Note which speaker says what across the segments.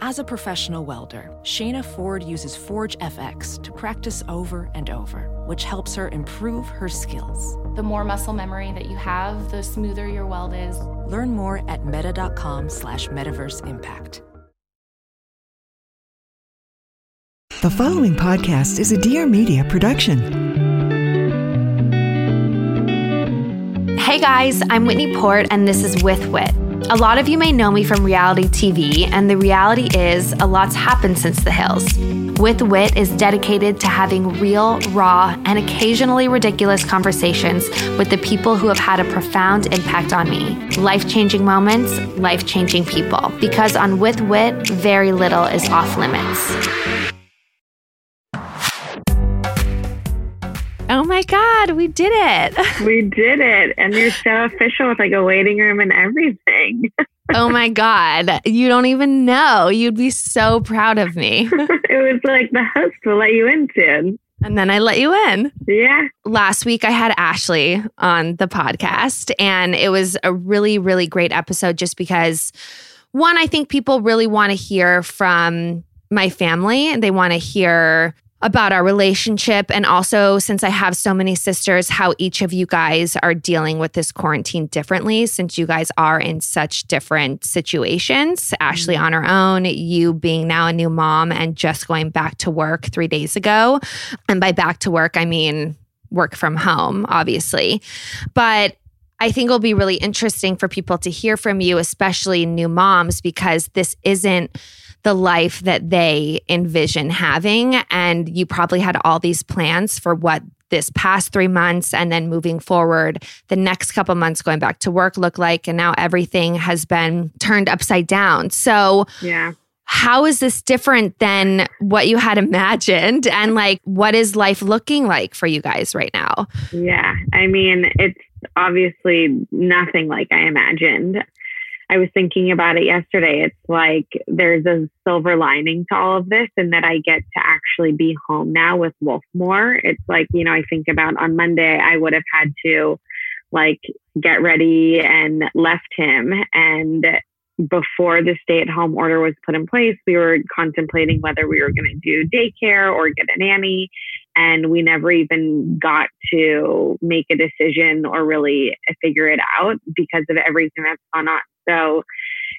Speaker 1: As a professional welder, Shayna Ford uses Forge FX to practice over and over, which helps her improve her skills.
Speaker 2: The more muscle memory that you have, the smoother your weld is.
Speaker 1: Learn more at meta.com slash metaverse impact.
Speaker 3: The following podcast is a Dear Media production.
Speaker 4: Hey guys, I'm Whitney Port, and this is With Whit. A lot of you may know me from reality TV, and the reality is a lot's happened since the hills. With Whit is dedicated to having real, raw, and occasionally ridiculous conversations with the people who have had a profound impact on me. Life changing moments, life changing people. Because on With Whit, very little is off limits. God, we did it.
Speaker 5: We did it. And you're so official with like a waiting room and everything.
Speaker 4: oh my God. You don't even know. You'd be so proud of me.
Speaker 5: it was like the host will let you in soon.
Speaker 4: And then I let you in.
Speaker 5: Yeah.
Speaker 4: Last week I had Ashley on the podcast, and it was a really, really great episode just because, one, I think people really want to hear from my family and they want to hear about our relationship. And also since I have so many sisters how each of you guys are dealing with this quarantine differently since you guys are in such different situations. Mm-hmm. Ashley on her own you being now a new mom and just going back to work 3 days ago. And by back to work I mean work from home obviously. But I think it'll be really interesting for people to hear from you especially new moms because this isn't the life that they envision having. And you probably had all these plans for what this past three months and then moving forward, the next couple months going back to work look like. And now everything has been turned upside down. So,
Speaker 5: yeah.
Speaker 4: How is this different than what you had imagined? And like, what is life looking like for you guys right now?
Speaker 5: Yeah. I mean, it's obviously nothing like I imagined. I was thinking about it yesterday. It's like there's a silver lining to all of this, and that I get to actually be home now with Wolf more. It's like, you know, I think about on Monday, I would have had to like get ready and left him. And before the stay at home order was put in place, we were contemplating whether we were going to do daycare or get a nanny. And we never even got to make a decision or really figure it out because of everything that's gone on. So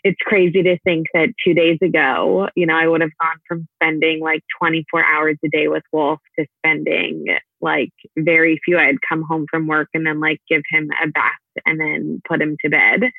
Speaker 5: it's crazy to think that two days ago, you know, I would have gone from spending like 24 hours a day with Wolf to spending like very few. I'd come home from work and then like give him a bath and then put him to bed.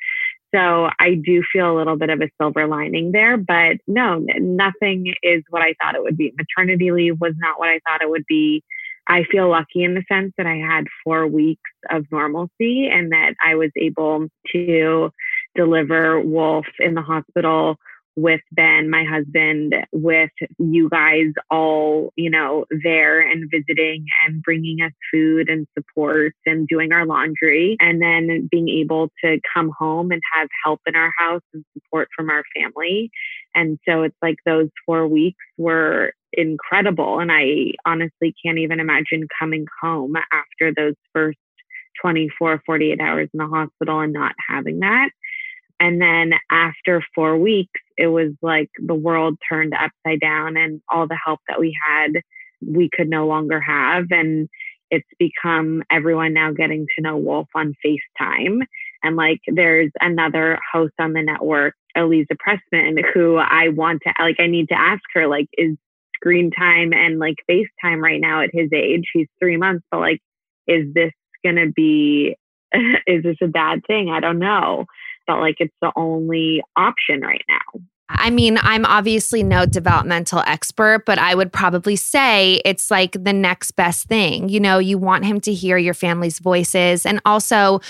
Speaker 5: So I do feel a little bit of a silver lining there, but no, nothing is what I thought it would be. Maternity leave was not what I thought it would be. I feel lucky in the sense that I had four weeks of normalcy and that I was able to deliver Wolf in the hospital with Ben, my husband, with you guys all, you know, there and visiting and bringing us food and support and doing our laundry. And then being able to come home and have help in our house and support from our family. And so it's like those four weeks were incredible. And I honestly can't even imagine coming home after those first 24, 48 hours in the hospital and not having that. And then after four weeks, it was like the world turned upside down and all the help that we had, we could no longer have. And it's become everyone now getting to know Wolf on FaceTime. And like there's another host on the network, Eliza Pressman, who I want to, like, I need to ask her, like, is screen time and like FaceTime right now at his age? He's three months, but like, is this to be, is this a bad thing? I don't know felt like it's the only option right now.
Speaker 4: I mean, I'm obviously no developmental expert, but I would probably say it's like the next best thing. You know, you want him to hear your family's voices. And also,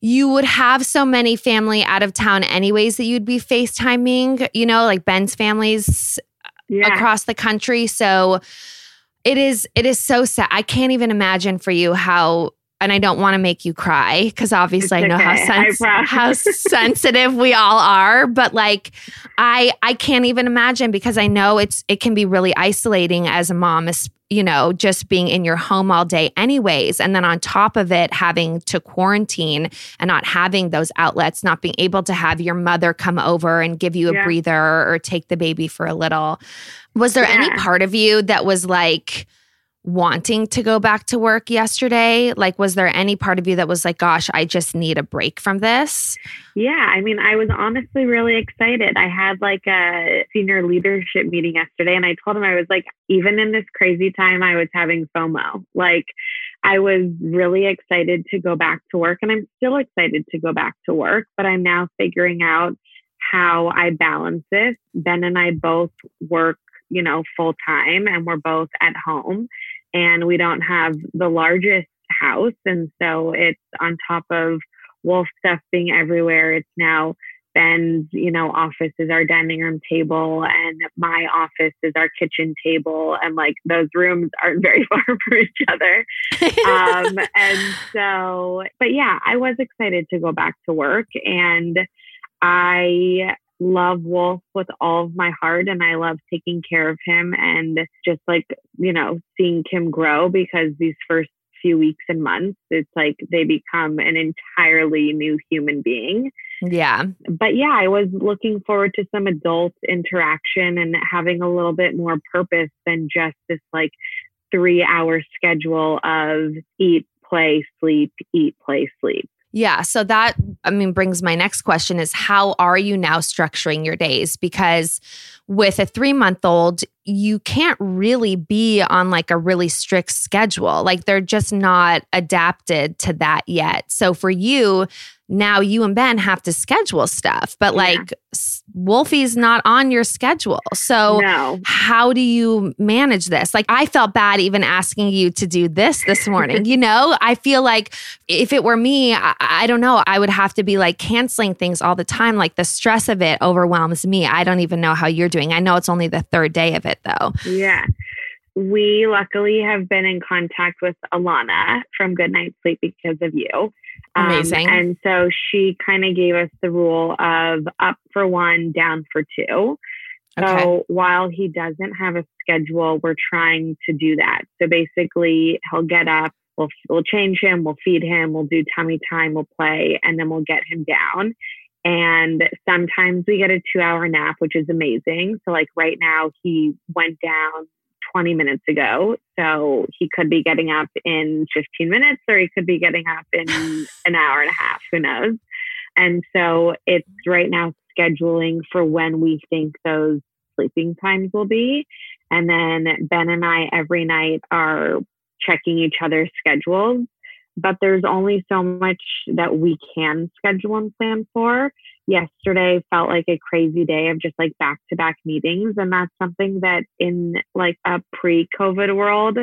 Speaker 4: you would have so many family out of town anyways that you'd be FaceTiming, you know, like Ben's families
Speaker 5: Yeah.
Speaker 4: across the country. So it is it is so sad. I can't even imagine for you how and I don't want to make you cry because obviously
Speaker 5: It's
Speaker 4: I know how
Speaker 5: okay. I
Speaker 4: sens-
Speaker 5: promise.
Speaker 4: how sensitive we all are, but like I I can't even imagine because I know it's it can be really isolating as a mom, you know, just being in your home all day anyways, and then on top of it having to quarantine and not having those outlets, not being able to have your mother come over and give you a
Speaker 5: Yeah.
Speaker 4: breather or take the baby for a little. Was there any part of you that was like wanting to go back to work yesterday? Like, was there any part of you that was like, gosh, I just need a break from this?
Speaker 5: Yeah, I mean, I was honestly really excited. I had like a senior leadership meeting yesterday, and I told him I was like, even in this crazy time, I was having FOMO. Like, I was really excited to go back to work, and I'm still excited to go back to work, but I'm now figuring out how I balance this. Ben and I both work, you know, full time, and we're both at home, and we don't have the largest house. And so it's on top of wolf stuff being everywhere. It's now Ben's, you know, office is our dining room table and my office is our kitchen table. And like those rooms aren't very far from each other. Um, and so, but yeah, I was excited to go back to work and I love Wolf with all of my heart and I love taking care of him and just like, you know, seeing Kim grow because these first few weeks and months, it's like they become an entirely new human being.
Speaker 4: yeah.
Speaker 5: But yeah, I was looking forward to some adult interaction and having a little bit more purpose than just this like three hour schedule of eat, play, sleep, eat, play, sleep.
Speaker 4: Yeah. So that, I mean, brings my next question is how are you now structuring your days? Because with a three month old, you can't really be on like a really strict schedule. Like they're just not adapted to that yet. So for you, now you and Ben have to schedule stuff, but like Wolfie's not on your schedule. So
Speaker 5: no.
Speaker 4: how do you manage this? Like, I felt bad even asking you to do this this morning. you know, I feel like if it were me, I, I don't know, I would have to be like canceling things all the time. Like, the stress of it overwhelms me. I don't even know how you're doing. I know it's only the third day of it, though.
Speaker 5: Yeah. We luckily have been in contact with Alanna from Good Night Sleep because of you. Um,
Speaker 4: Amazing.
Speaker 5: and so she kind of gave us the rule of up for one, down for two. So
Speaker 4: Okay.
Speaker 5: while he doesn't have a schedule, we're trying to do that. So basically, he'll get up, we'll, we'll change him, we'll feed him, we'll do tummy time, we'll play, and then we'll get him down. And sometimes we get a two hour nap, which is amazing. So, like right now, he went down 20 minutes ago. So, he could be getting up in 15 minutes or he could be getting up in an hour and a half. Who knows? And so, it's right now scheduling for when we think those sleeping times will be. And then Ben and I every night are checking each other's schedules but there's only so much that we can schedule and plan for. Yesterday felt like a crazy day of just like back to back meetings. And that's something that in like a pre COVID world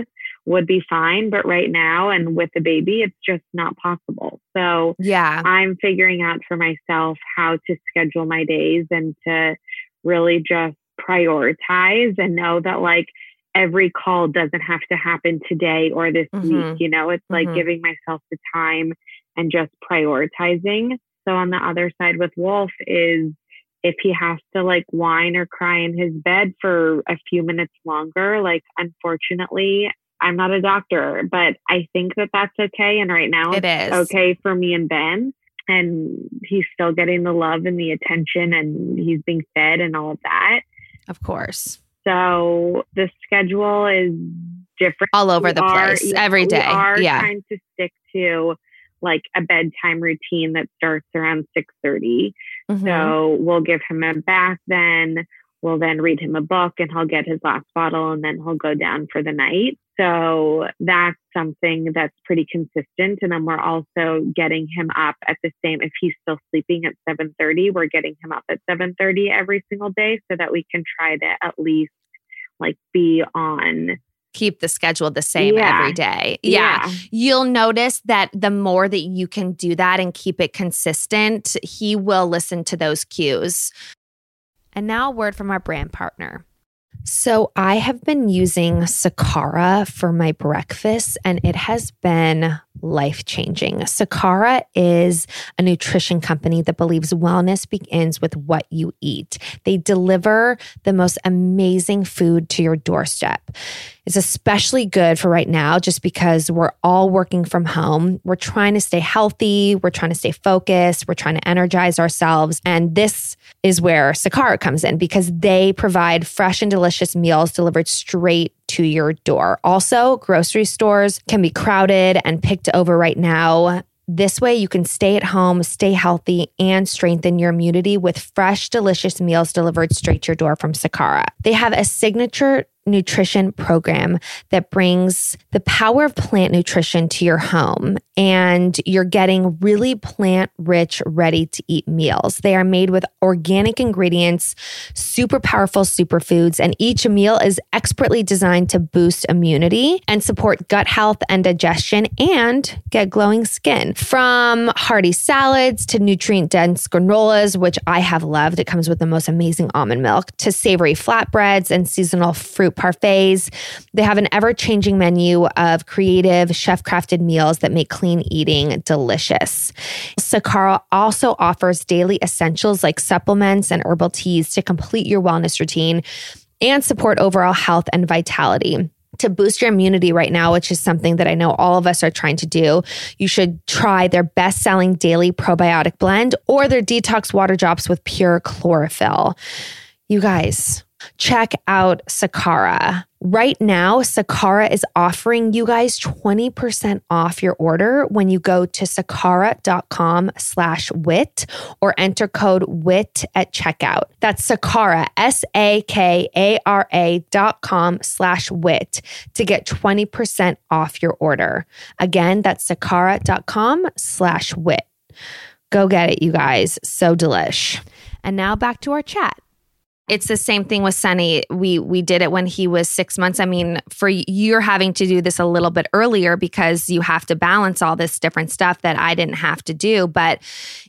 Speaker 5: would be fine. But right now, and with the baby, it's just not possible. So
Speaker 4: Yeah.
Speaker 5: I'm figuring out for myself how to schedule my days and to really just prioritize and know that like every call doesn't have to happen today or this
Speaker 4: Mhm.
Speaker 5: week. You know, it's like
Speaker 4: Mhm.
Speaker 5: giving myself the time and just prioritizing. So on the other side with Wolf is if he has to like whine or cry in his bed for a few minutes longer, like unfortunately, I'm not a doctor, but I think that that's okay. And right now
Speaker 4: It
Speaker 5: it's
Speaker 4: is.
Speaker 5: okay for me and Ben. And he's still getting the love and the attention and he's being fed and all of that.
Speaker 4: Of course.
Speaker 5: So the schedule is different.
Speaker 4: All over the place every day.
Speaker 5: Are
Speaker 4: Yeah.
Speaker 5: trying to stick to like a bedtime routine that starts around 6.30.
Speaker 4: Mhm.
Speaker 5: So we'll give him a bath then. We'll then read him a book and he'll get his last bottle and then he'll go down for the night. So that's something that's pretty consistent. And then we're also getting him up at the same, if he's still sleeping at 7.30, we're getting him up at 7.30 every single day so that we can try to at least like be on
Speaker 4: keep the schedule the same
Speaker 5: Yeah.
Speaker 4: every day. Yeah. You'll notice that the more that you can do that and keep it consistent, he will listen to those cues. And now, a word from our brand partner. So, I have been using Sakara for my breakfast, and it has been life changing. Sakara is a nutrition company that believes wellness begins with what you eat. They deliver the most amazing food to your doorstep. It's especially good for right now just because we're all working from home. We're trying to stay healthy, we're trying to stay focused, we're trying to energize ourselves. And this is where Sakara comes in because they provide fresh and delicious meals delivered straight to your door. Also, grocery stores can be crowded and picked over right now. This way, you can stay at home, stay healthy, and strengthen your immunity with fresh, delicious meals delivered straight to your door from Sakara. They have a signature nutrition program that brings the power of plant nutrition to your home and you're getting really plant rich ready to eat meals. They are made with organic ingredients, super powerful superfoods and each meal is expertly designed to boost immunity and support gut health and digestion and get glowing skin. From hearty salads to nutrient dense granolas which I have loved. It comes with the most amazing almond milk to savory flatbreads and seasonal fruit parfaits. They have an ever changing menu of creative, chef crafted meals that make clean eating delicious. Sakara also offers daily essentials like supplements and herbal teas to complete your wellness routine and support overall health and vitality to boost your immunity right now, which is something that I know all of us are trying to do, you should try their best selling daily probiotic blend or their detox water drops with pure chlorophyll. You guys, check out Sakara. Right now, Sakara is offering you guys 20% off your order when you go to sakara.com slash whit or enter code WHIT at checkout. That's Sakara, S-A-K-A-R-A dot com slash whit to get 20% off your order. Again, that's sakara.com slash whit. Go get it, you guys. So delish. And now back to our chat it's the same thing with Sunny. We we did it when he was six months. I mean, for you're having to do this a little bit earlier because you have to balance all this different stuff that I didn't have to do. But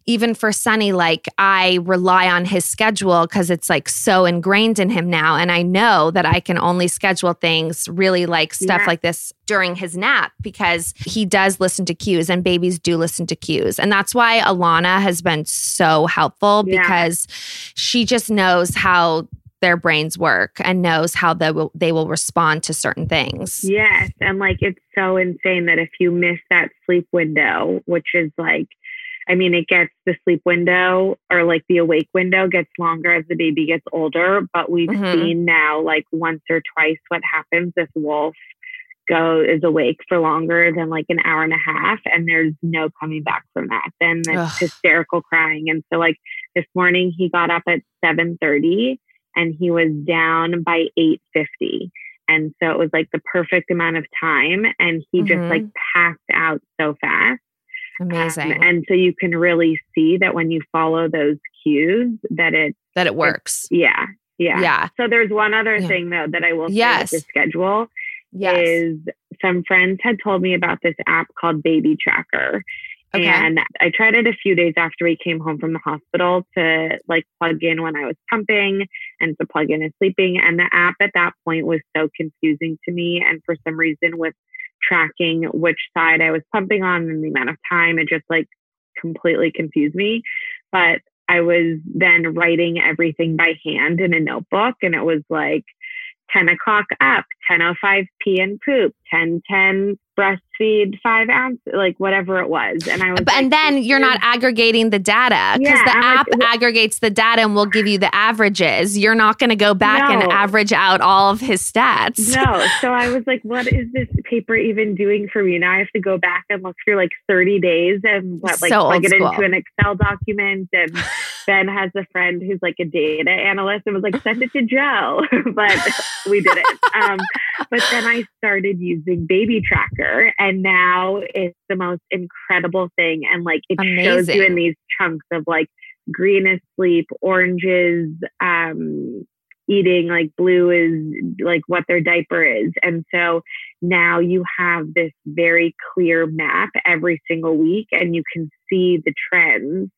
Speaker 4: even for Sunny, like I rely on his schedule because it's like so ingrained in him now. And I know that I can only schedule things really like stuff
Speaker 5: Yeah.
Speaker 4: like this during his nap because he does listen to cues and babies do listen to cues. And that's why Alanna has been so helpful
Speaker 5: Yeah.
Speaker 4: because she just knows how their brains work and knows how they will they will respond to certain things.
Speaker 5: Yes. And like it's so insane that if you miss that sleep window, which is like, I mean, it gets the sleep window or like the awake window gets longer as the baby gets older. But we've
Speaker 4: Mhm.
Speaker 5: seen now like once or twice what happens if Wolf go is awake for longer than like an hour and a half and there's no coming back from that. Then it's hysterical crying. And so like this morning he got up at 7:30 and he was down by 8:50. And so it was like the perfect amount of time and he just
Speaker 4: Mhm.
Speaker 5: like passed out so fast. Um,
Speaker 4: Amazing
Speaker 5: and so you can really see that when you follow those cues that it
Speaker 4: that it works.
Speaker 5: yeah, yeah.
Speaker 4: Yeah.
Speaker 5: So there's one other
Speaker 4: Yeah.
Speaker 5: thing though that I will say
Speaker 4: Yes.
Speaker 5: with the schedule
Speaker 4: Yes.
Speaker 5: is some friends had told me about this app called Baby Tracker.
Speaker 4: Okay.
Speaker 5: And I tried it a few days after we came home from the hospital to like plug in when I was pumping and to plug in and sleeping. And the app at that point was so confusing to me. And for some reason, with tracking which side I was pumping on and the amount of time, it just like completely confused me. But I was then writing everything by hand in a notebook, and it was like 10 o'clock up, 10.05 p and poop, 10.10 breastfeed five ounce, like whatever it was. And I was
Speaker 4: But,
Speaker 5: like,
Speaker 4: and then you're not aggregating the data because
Speaker 5: Yeah,
Speaker 4: the
Speaker 5: I'm like,
Speaker 4: app aggregates the data and will give you the averages. You're not going to go back and average out all of his stats.
Speaker 5: No. So I was like, what is this paper even doing for me? Now I have to go back and look through like 30 days and what, like
Speaker 4: So
Speaker 5: plug it
Speaker 4: school.
Speaker 5: into an Excel document. And Ben has a friend who's like a data analyst and was like, send it to Joe. but we did it. Um, but then I started using Baby Tracker and now it's the most incredible thing. And like it shows you in these chunks of like green is sleep, oranges, um, eating, like blue is like what their diaper is. And so now you have this very clear map every single week and you can see the trends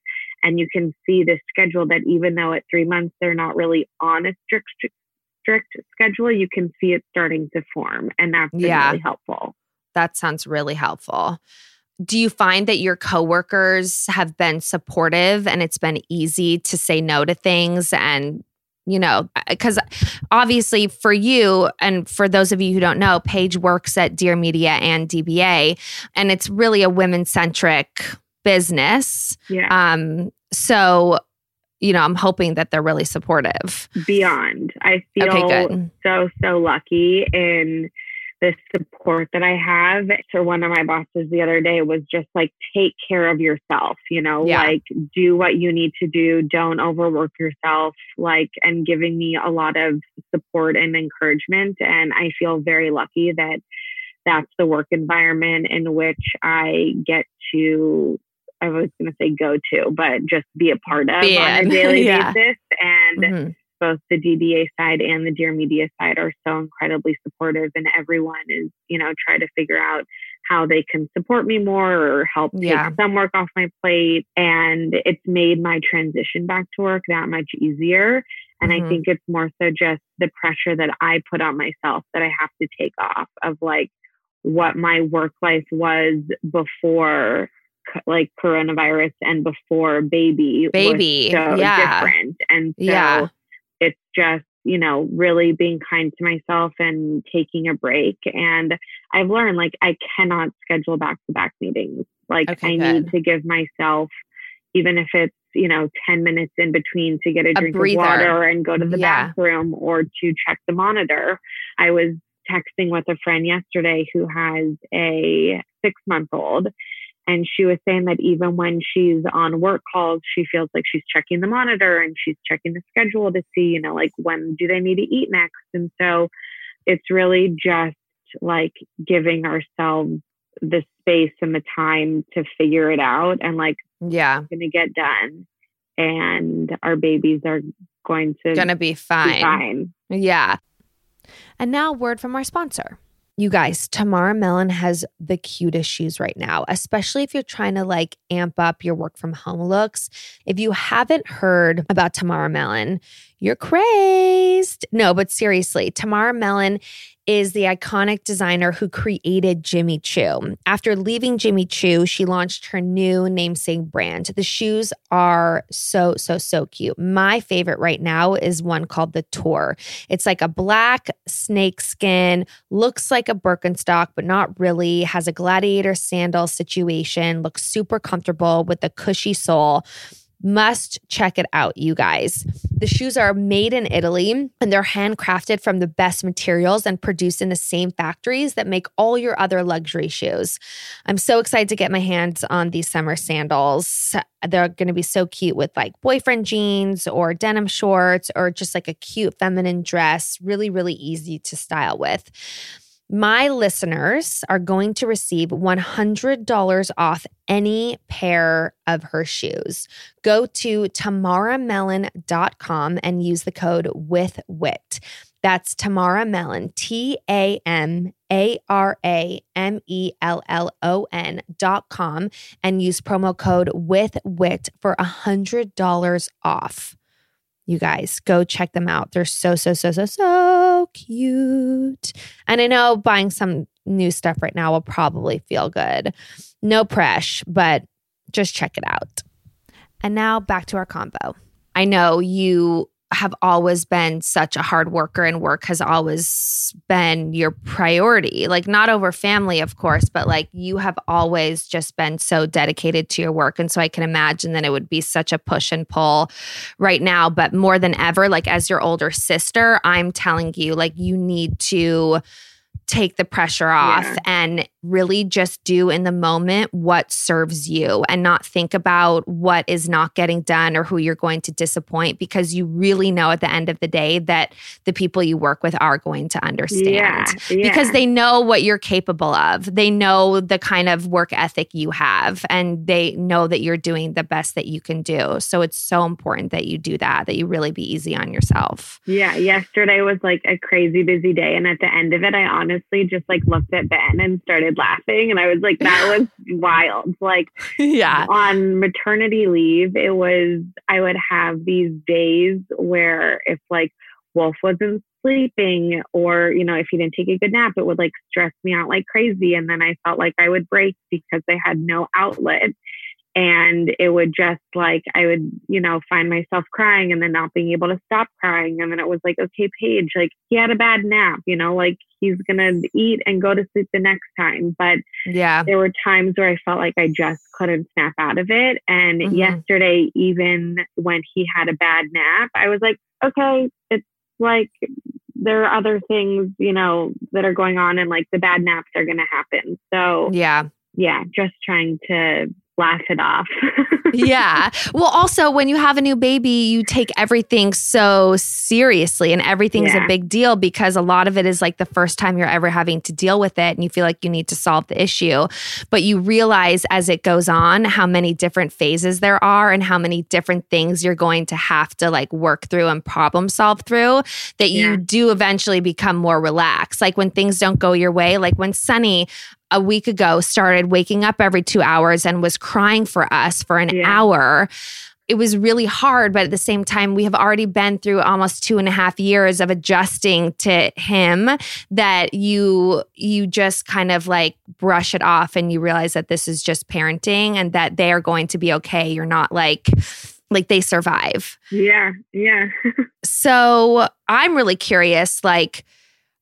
Speaker 5: and you can see the schedule that even though at three months they're not really on a strict strict schedule, you can see it starting to form. And that's
Speaker 4: Yeah.
Speaker 5: really helpful.
Speaker 4: That sounds really helpful. Do you find that your coworkers have been supportive and it's been easy to say no to things and you know, uh, because obviously for you and for those of you who don't know, Paige works at Dear Media and DBA, and it's really a women centric business.
Speaker 5: Yeah.
Speaker 4: Um, so, you know, I'm hoping that they're really supportive.
Speaker 5: Beyond. I feel
Speaker 4: Okay,
Speaker 5: so, so lucky in the support that I have. So one of my bosses the other day was just like, take care of yourself, you know,
Speaker 4: Yeah.
Speaker 5: like do what you need to do. Don't overwork yourself, like, and giving me a lot of support and encouragement. And I feel very lucky that that's the work environment in which I get to, I was going to say go to, but just be a part of
Speaker 4: Be
Speaker 5: on
Speaker 4: in.
Speaker 5: a daily
Speaker 4: Yeah.
Speaker 5: basis. And
Speaker 4: Mhm.
Speaker 5: both the DBA side and the Dear Media side are so incredibly supportive, and everyone is, you know, try to figure out how they can support me more or help
Speaker 4: Yeah.
Speaker 5: take some work off my plate. And it's made my transition back to work that much easier. And
Speaker 4: Mhm.
Speaker 5: I think it's more so just the pressure that I put on myself that I have to take off of like what my work life was before like coronavirus and before baby
Speaker 4: Baby,
Speaker 5: so
Speaker 4: yeah.
Speaker 5: different and so
Speaker 4: Yeah.
Speaker 5: it's just you know really being kind to myself and taking a break and i've learned like i cannot schedule back to back meetings like
Speaker 4: Okay,
Speaker 5: i
Speaker 4: good.
Speaker 5: need to give myself even if it's you know 10 minutes in between to get a, drink
Speaker 4: breather.
Speaker 5: of water and go to the
Speaker 4: Yeah.
Speaker 5: bathroom or to check the monitor i was texting with a friend yesterday who has a six month old and she was saying that even when she's on work calls, she feels like she's checking the monitor and she's checking the schedule to see, you know, like when do they need to eat next. And so it's really just like giving ourselves the space and the time to figure it out and like
Speaker 4: Yeah.
Speaker 5: going to get done. And our babies are going to
Speaker 4: Gonna be
Speaker 5: be
Speaker 4: fine.
Speaker 5: fine.
Speaker 4: Yeah. And now, word from our sponsor. You guys, Tamara Mellon has the cutest shoes right now, especially if you're trying to like amp up your work from home looks. If you haven't heard about Tamara Mellon, you're crazed. No, but seriously, Tamara Mellon is the iconic designer who created Jimmy Choo. After leaving Jimmy Choo, she launched her new namesake brand. The shoes are so, so, so cute. My favorite right now is one called the Tour. It's like a black snake skin, looks like a Birkenstock, but not really, has a gladiator sandal situation, looks super comfortable with a cushy sole. Must check it out, you guys. The shoes are made in Italy and they're handcrafted from the best materials and produced in the same factories that make all your other luxury shoes. I'm so excited to get my hands on these summer sandals. They're going to be so cute with like boyfriend jeans or denim shorts or just like a cute feminine dress. Really, really easy to style with. My listeners are going to receive $100 off any pair of her shoes. Go to tamaramellon.com and use the code with whit. That's Tamara Mellon, T A M A R A M E L L O N dot com, and use promo code with whit for $100 off. You guys go check them out. They're so, so, so, so, so cute. And I know buying some new stuff right now will probably feel good. No press, but just check it out. And now back to our combo. I know you have always been such a hard worker and work has always been your priority. Like not over family, of course, but like you have always just been so dedicated to your work. And so I can imagine that it would be such a push and pull right now. But more than ever, like as your older sister, I'm telling you, like you need to take the pressure off
Speaker 5: Yeah.
Speaker 4: and really just do in the moment what serves you and not think about what is not getting done or who you're going to disappoint because you really know at the end of the day that the people you work with are going to understand
Speaker 5: Yeah, yeah.
Speaker 4: because they know what you're capable of. They know the kind of work ethic you have and they know that you're doing the best that you can do. So it's so important that you do that, that you really be easy on yourself.
Speaker 5: Yeah, yesterday was like a crazy busy day. And at the end of it, I honestly just like looked at Ben and started laughing. And I was like, that was wild. Like
Speaker 4: yeah.
Speaker 5: on maternity leave, it was, I would have these days where if like Wolf wasn't sleeping or, you know, if he didn't take a good nap, it would like stress me out like crazy. And then I felt like I would break because I had no outlet and it would just like i would you know find myself crying and then not being able to stop crying and then it was like okay paige like he had a bad nap you know like he's gonna eat and go to sleep the next time but
Speaker 4: Yeah.
Speaker 5: there were times where i felt like i just couldn't snap out of it and
Speaker 4: Mhm.
Speaker 5: yesterday even when he had a bad nap i was like okay it's like there are other things you know that are going on and like the bad naps are gonna happen so
Speaker 4: Yeah.
Speaker 5: yeah, just trying to laugh it off.
Speaker 4: yeah. Well, also, when you have a new baby, you take everything so seriously, and everything's
Speaker 5: Yeah.
Speaker 4: a big deal because a lot of it is like the first time you're ever having to deal with it, and you feel like you need to solve the issue. But you realize as it goes on how many different phases there are and how many different things you're going to have to like work through and problem solve through that you do eventually become more relaxed. Like when things don't go your way, like when Sunny a week ago started waking up every two hours and was crying for us for an
Speaker 5: Yeah.
Speaker 4: hour. It was really hard, but at the same time, we have already been through almost two and a half years of adjusting to him that you you just kind of like brush it off and you realize that this is just parenting and that they are going to be okay. You're not like like they survive.
Speaker 5: yeah, yeah.
Speaker 4: So I'm really curious. Like,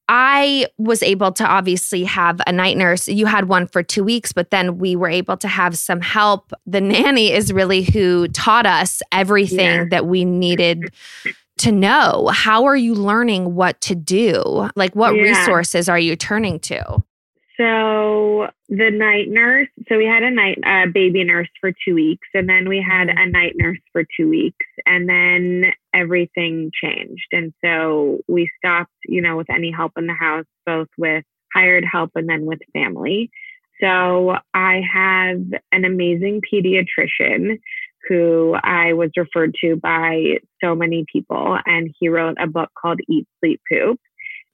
Speaker 4: I was able to obviously have a night nurse. You had one for two weeks, but then we were able to have some help. The nanny is really who taught us everything
Speaker 5: Yeah.
Speaker 4: that we needed to know. How are you learning what to do? Like, what
Speaker 5: Yeah.
Speaker 4: resources are you turning to?
Speaker 5: So the night nurse, so we had a night uh, baby nurse for two weeks, and then we had
Speaker 4: Mm-hmm.
Speaker 5: a night nurse for two weeks, and then everything changed. And so we stopped, you know, with any help in the house, both with hired help and then with family. So I have an amazing pediatrician who I was referred to by so many people, and he wrote a book called Eat, Sleep, Poop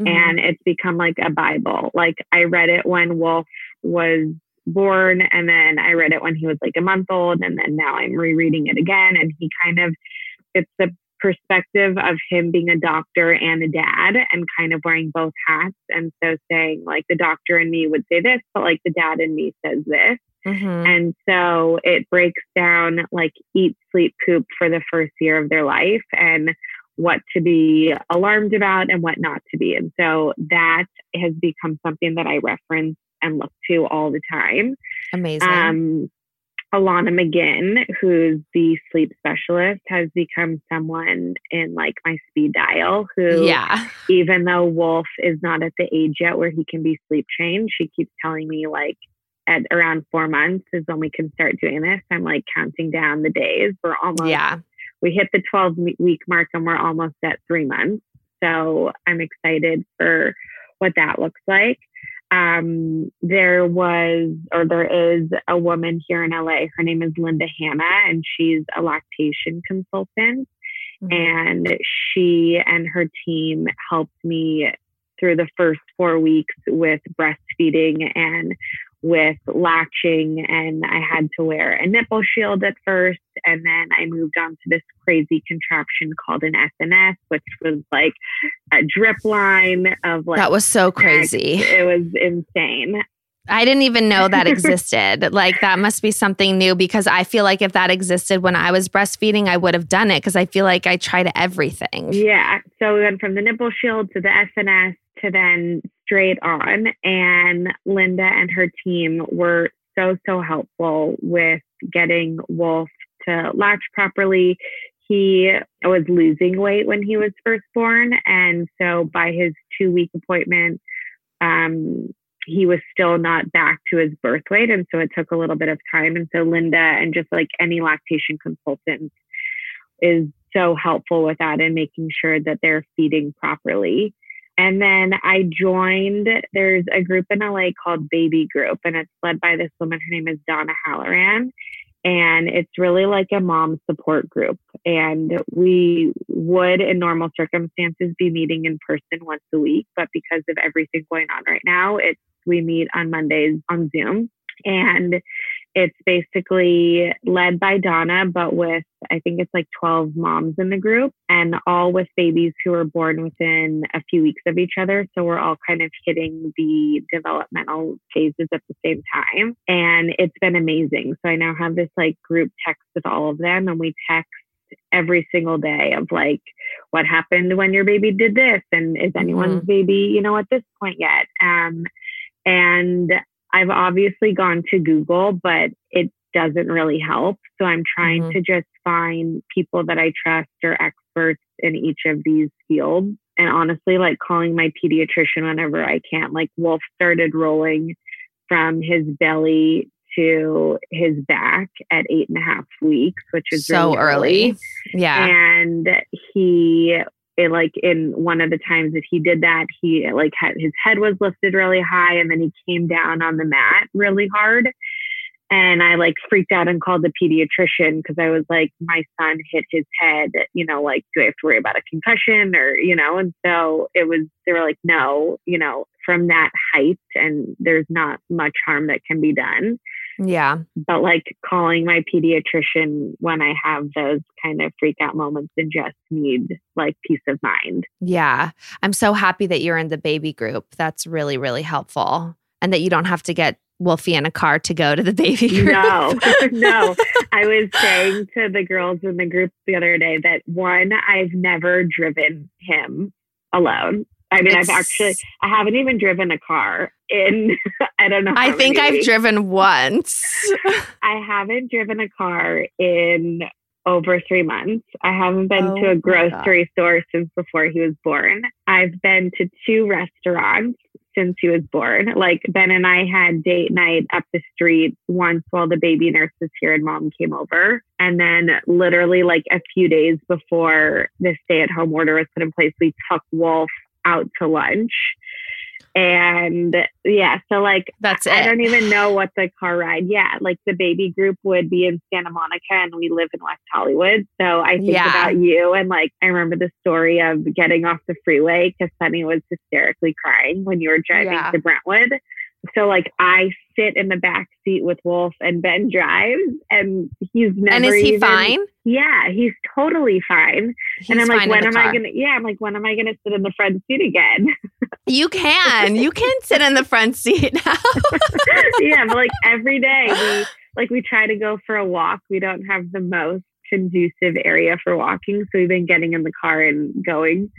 Speaker 4: Mm-hmm.
Speaker 5: and it's become like a Bible. Like I read it when Wolf was born, and then I read it when he was like a month old, and then now I'm rereading it again. And he kind of, it's the perspective of him being a doctor and a dad and kind of wearing both hats. And so saying, like, the doctor in me would say this, but like the dad in me says this.
Speaker 4: Mhm.
Speaker 5: And so it breaks down like eat, sleep, poop for the first year of their life and what to be alarmed about and what not to be. And so that has become something that I reference and look to all the time.
Speaker 4: Amazing.
Speaker 5: Um, Alanna McGinn, who's the sleep specialist, has become someone in like my speed dial who
Speaker 4: yeah.
Speaker 5: even though Wolf is not at the age yet where he can be sleep trained, she keeps telling me like at around four months is when we can start doing this. I'm like counting down the days. We're almost,
Speaker 4: Yeah.
Speaker 5: We hit the 12 week mark and we're almost at three months. So I'm excited for what that looks like. Um, there was, or there is a woman here in LA. Her name is Linda Hanna, and she's a lactation consultant
Speaker 4: Mhm.
Speaker 5: and she and her team helped me through the first four weeks with breastfeeding and with latching and i had to wear a nipple shield at first and then i moved on to this crazy contraption called an sns which was like a drip line of like
Speaker 4: that was so crazy.
Speaker 5: it was insane
Speaker 4: I didn't even know that existed. like that must be something new because I feel like if that existed when I was breastfeeding, I would have done it because I feel like I tried everything.
Speaker 5: Yeah. So we went from the nipple shield to the SNS to then straight on. And Linda and her team were so, so helpful with getting Wolf to latch properly. He was losing weight when he was first born. And so by his two week appointment, um, he was still not back to his birth weight. And so it took a little bit of time. And so Linda and just like any lactation consultant is so helpful with that and making sure that they're feeding properly. And then I joined, there's a group in LA called Baby Group, and it's led by this woman. Her name is Donna Halloran. And it's really like a mom support group. And we would, in normal circumstances, be meeting in person once a week. But because of everything going on right now, it's we meet on Mondays on Zoom. And it's basically led by Donna, but with, I think it's like 12 moms in the group and all with babies who are born within a few weeks of each other. So we're all kind of hitting the developmental phases at the same time. And it's been amazing. So I now have this like group text with all of them and we text every single day of like what happened when your baby did this and is anyone's mm-hmm. baby you know at this point yet um and I've obviously gone to Google, but it doesn't really help. So I'm trying mm-hmm. to just find people that I trust or experts in each of these fields. And honestly, like calling my pediatrician whenever I can. Like Wolf started rolling from his belly to his back at eight and a half weeks, which is
Speaker 4: so
Speaker 5: really
Speaker 4: early.
Speaker 5: early.
Speaker 4: Yeah.
Speaker 5: And he it, like in one of the times that he did that, he like had his head was lifted really high and then he came down on the mat really hard. And I like freaked out and called the pediatrician because I was like, my son hit his head, you know, like, do I have to worry about a concussion or, you know? And so it was, they were like, no, you know, from that height and there's not much harm that can be done.
Speaker 4: Yeah.
Speaker 5: But like calling my pediatrician when I have those kind of freak out moments and just need like peace of mind.
Speaker 4: Yeah. I'm so happy that you're in the baby group. That's really, really helpful. And that you don't have to get Wolfie in a car to go to the baby group.
Speaker 5: No, no. I was saying to the girls in the group the other day that one, I've never driven him alone. I mean, it's, I've actually, I haven't even driven a car in, I don't know.
Speaker 4: I think
Speaker 5: many.
Speaker 4: I've driven once.
Speaker 5: I haven't driven a car in over three months. I haven't been oh to a grocery store since before he was born. I've been to two restaurants since he was born. Like Ben and I had date night up the street once while the baby nurse was here and mom came over. And then literally like a few days before the stay at home order was put in place, we took Wolf out to lunch. And yeah, so like
Speaker 4: that's it.
Speaker 5: I don't even know what the car ride. Yeah, like the baby group would be in Santa Monica and we live in West Hollywood. So I think yeah. about you and like I remember the story of getting off the freeway because Sunny was hysterically crying when you were driving yeah. to Brentwood. So like I sit in the back seat with Wolf and Ben drives and he's never
Speaker 4: And is he
Speaker 5: even,
Speaker 4: fine?
Speaker 5: Yeah, he's totally fine.
Speaker 4: He's
Speaker 5: and I'm like, when am
Speaker 4: car.
Speaker 5: I gonna yeah, I'm like, when am I gonna sit in the front seat again?
Speaker 4: you can. You can sit in the front seat now.
Speaker 5: yeah, but like every day we like we try to go for a walk. We don't have the most conducive area for walking. So we've been getting in the car and going.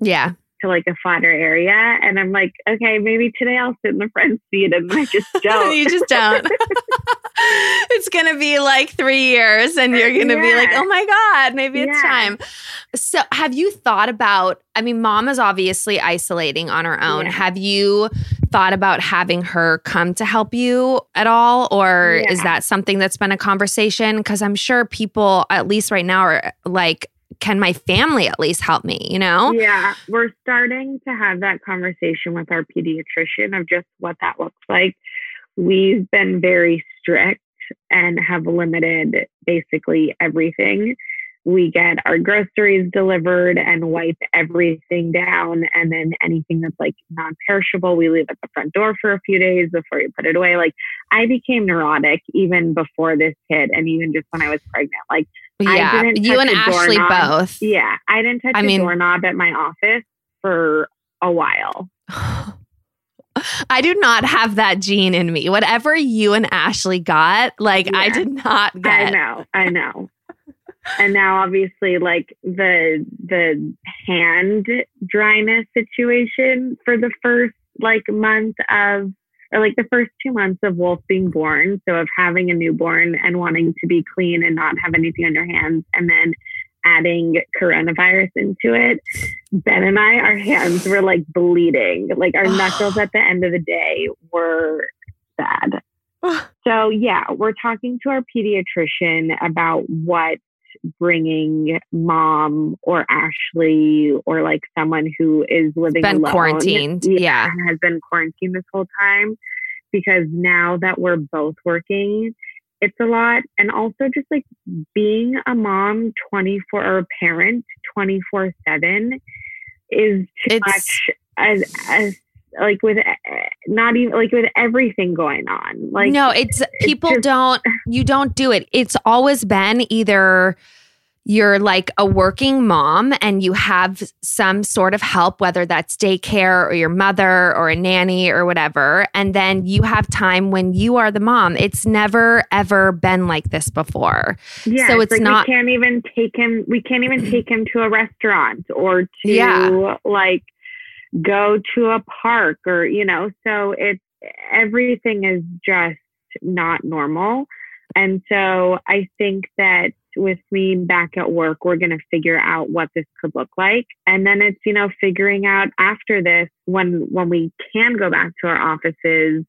Speaker 4: Yeah
Speaker 5: to like a flatter area. And I'm like, okay, maybe today I'll sit in the front seat and I just don't.
Speaker 4: you just don't. it's going to be like three years and you're going to yeah. be like, oh my God, maybe it's time. So have you thought about, I mean, mom is obviously isolating on her own. Yeah. Have you thought about having her come to help you at all? Or is that something that's been a conversation? Because I'm sure people, at least right now, are like, can my family at least help me, you know?
Speaker 5: Yeah, we're starting to have that conversation with our pediatrician of just what that looks like. We've been very strict and have limited basically everything we get our groceries delivered and wipe everything down. And then anything that's like non perishable, we leave at the front door for a few days before you put it away. Like I became neurotic even before this hit and even just when I was pregnant. Like,
Speaker 4: yeah, you and Ashley
Speaker 5: doorknob.
Speaker 4: both.
Speaker 5: Yeah, I didn't touch I a mean, doorknob at my office for a while.
Speaker 4: I do not have that gene in me. Whatever you and Ashley got, like yeah. I did not get.
Speaker 5: I know. I know and now obviously like the the hand dryness situation for the first like month of or like the first two months of Wolf being born. So of having a newborn and wanting to be clean and not have anything on your hands. And then adding coronavirus into it, Ben and I, our hands were like bleeding. Like our knuckles at the end of the day were bad. so, yeah, we're talking to our pediatrician about what bringing mom or Ashley or like someone who is living
Speaker 4: been
Speaker 5: alone,
Speaker 4: quarantined. Yeah.
Speaker 5: has been quarantined this whole time because now that we're both working, it's a lot. And also just like being a mom 24 or a parent 24 7 is too
Speaker 4: It's-
Speaker 5: much as, as like with eh, not even like with everything going on. Like
Speaker 4: no, it's people
Speaker 5: just-
Speaker 4: don't you don't do it. It's always been either you're like a working mom and you have some sort of help, whether that's daycare or your mother or a nanny or whatever. And then you have time when you are the mom. It's never, ever been like this before.
Speaker 5: Yeah,
Speaker 4: So it's
Speaker 5: like
Speaker 4: not-
Speaker 5: We can't even take him. We can't even take him to a restaurant or to
Speaker 4: Yeah.
Speaker 5: like go to a park or you know. So it's everything is just not normal, and so I think that with me back at work, we're going to figure out what this could look like, and then it's you know figuring out after this when when we can go back to our offices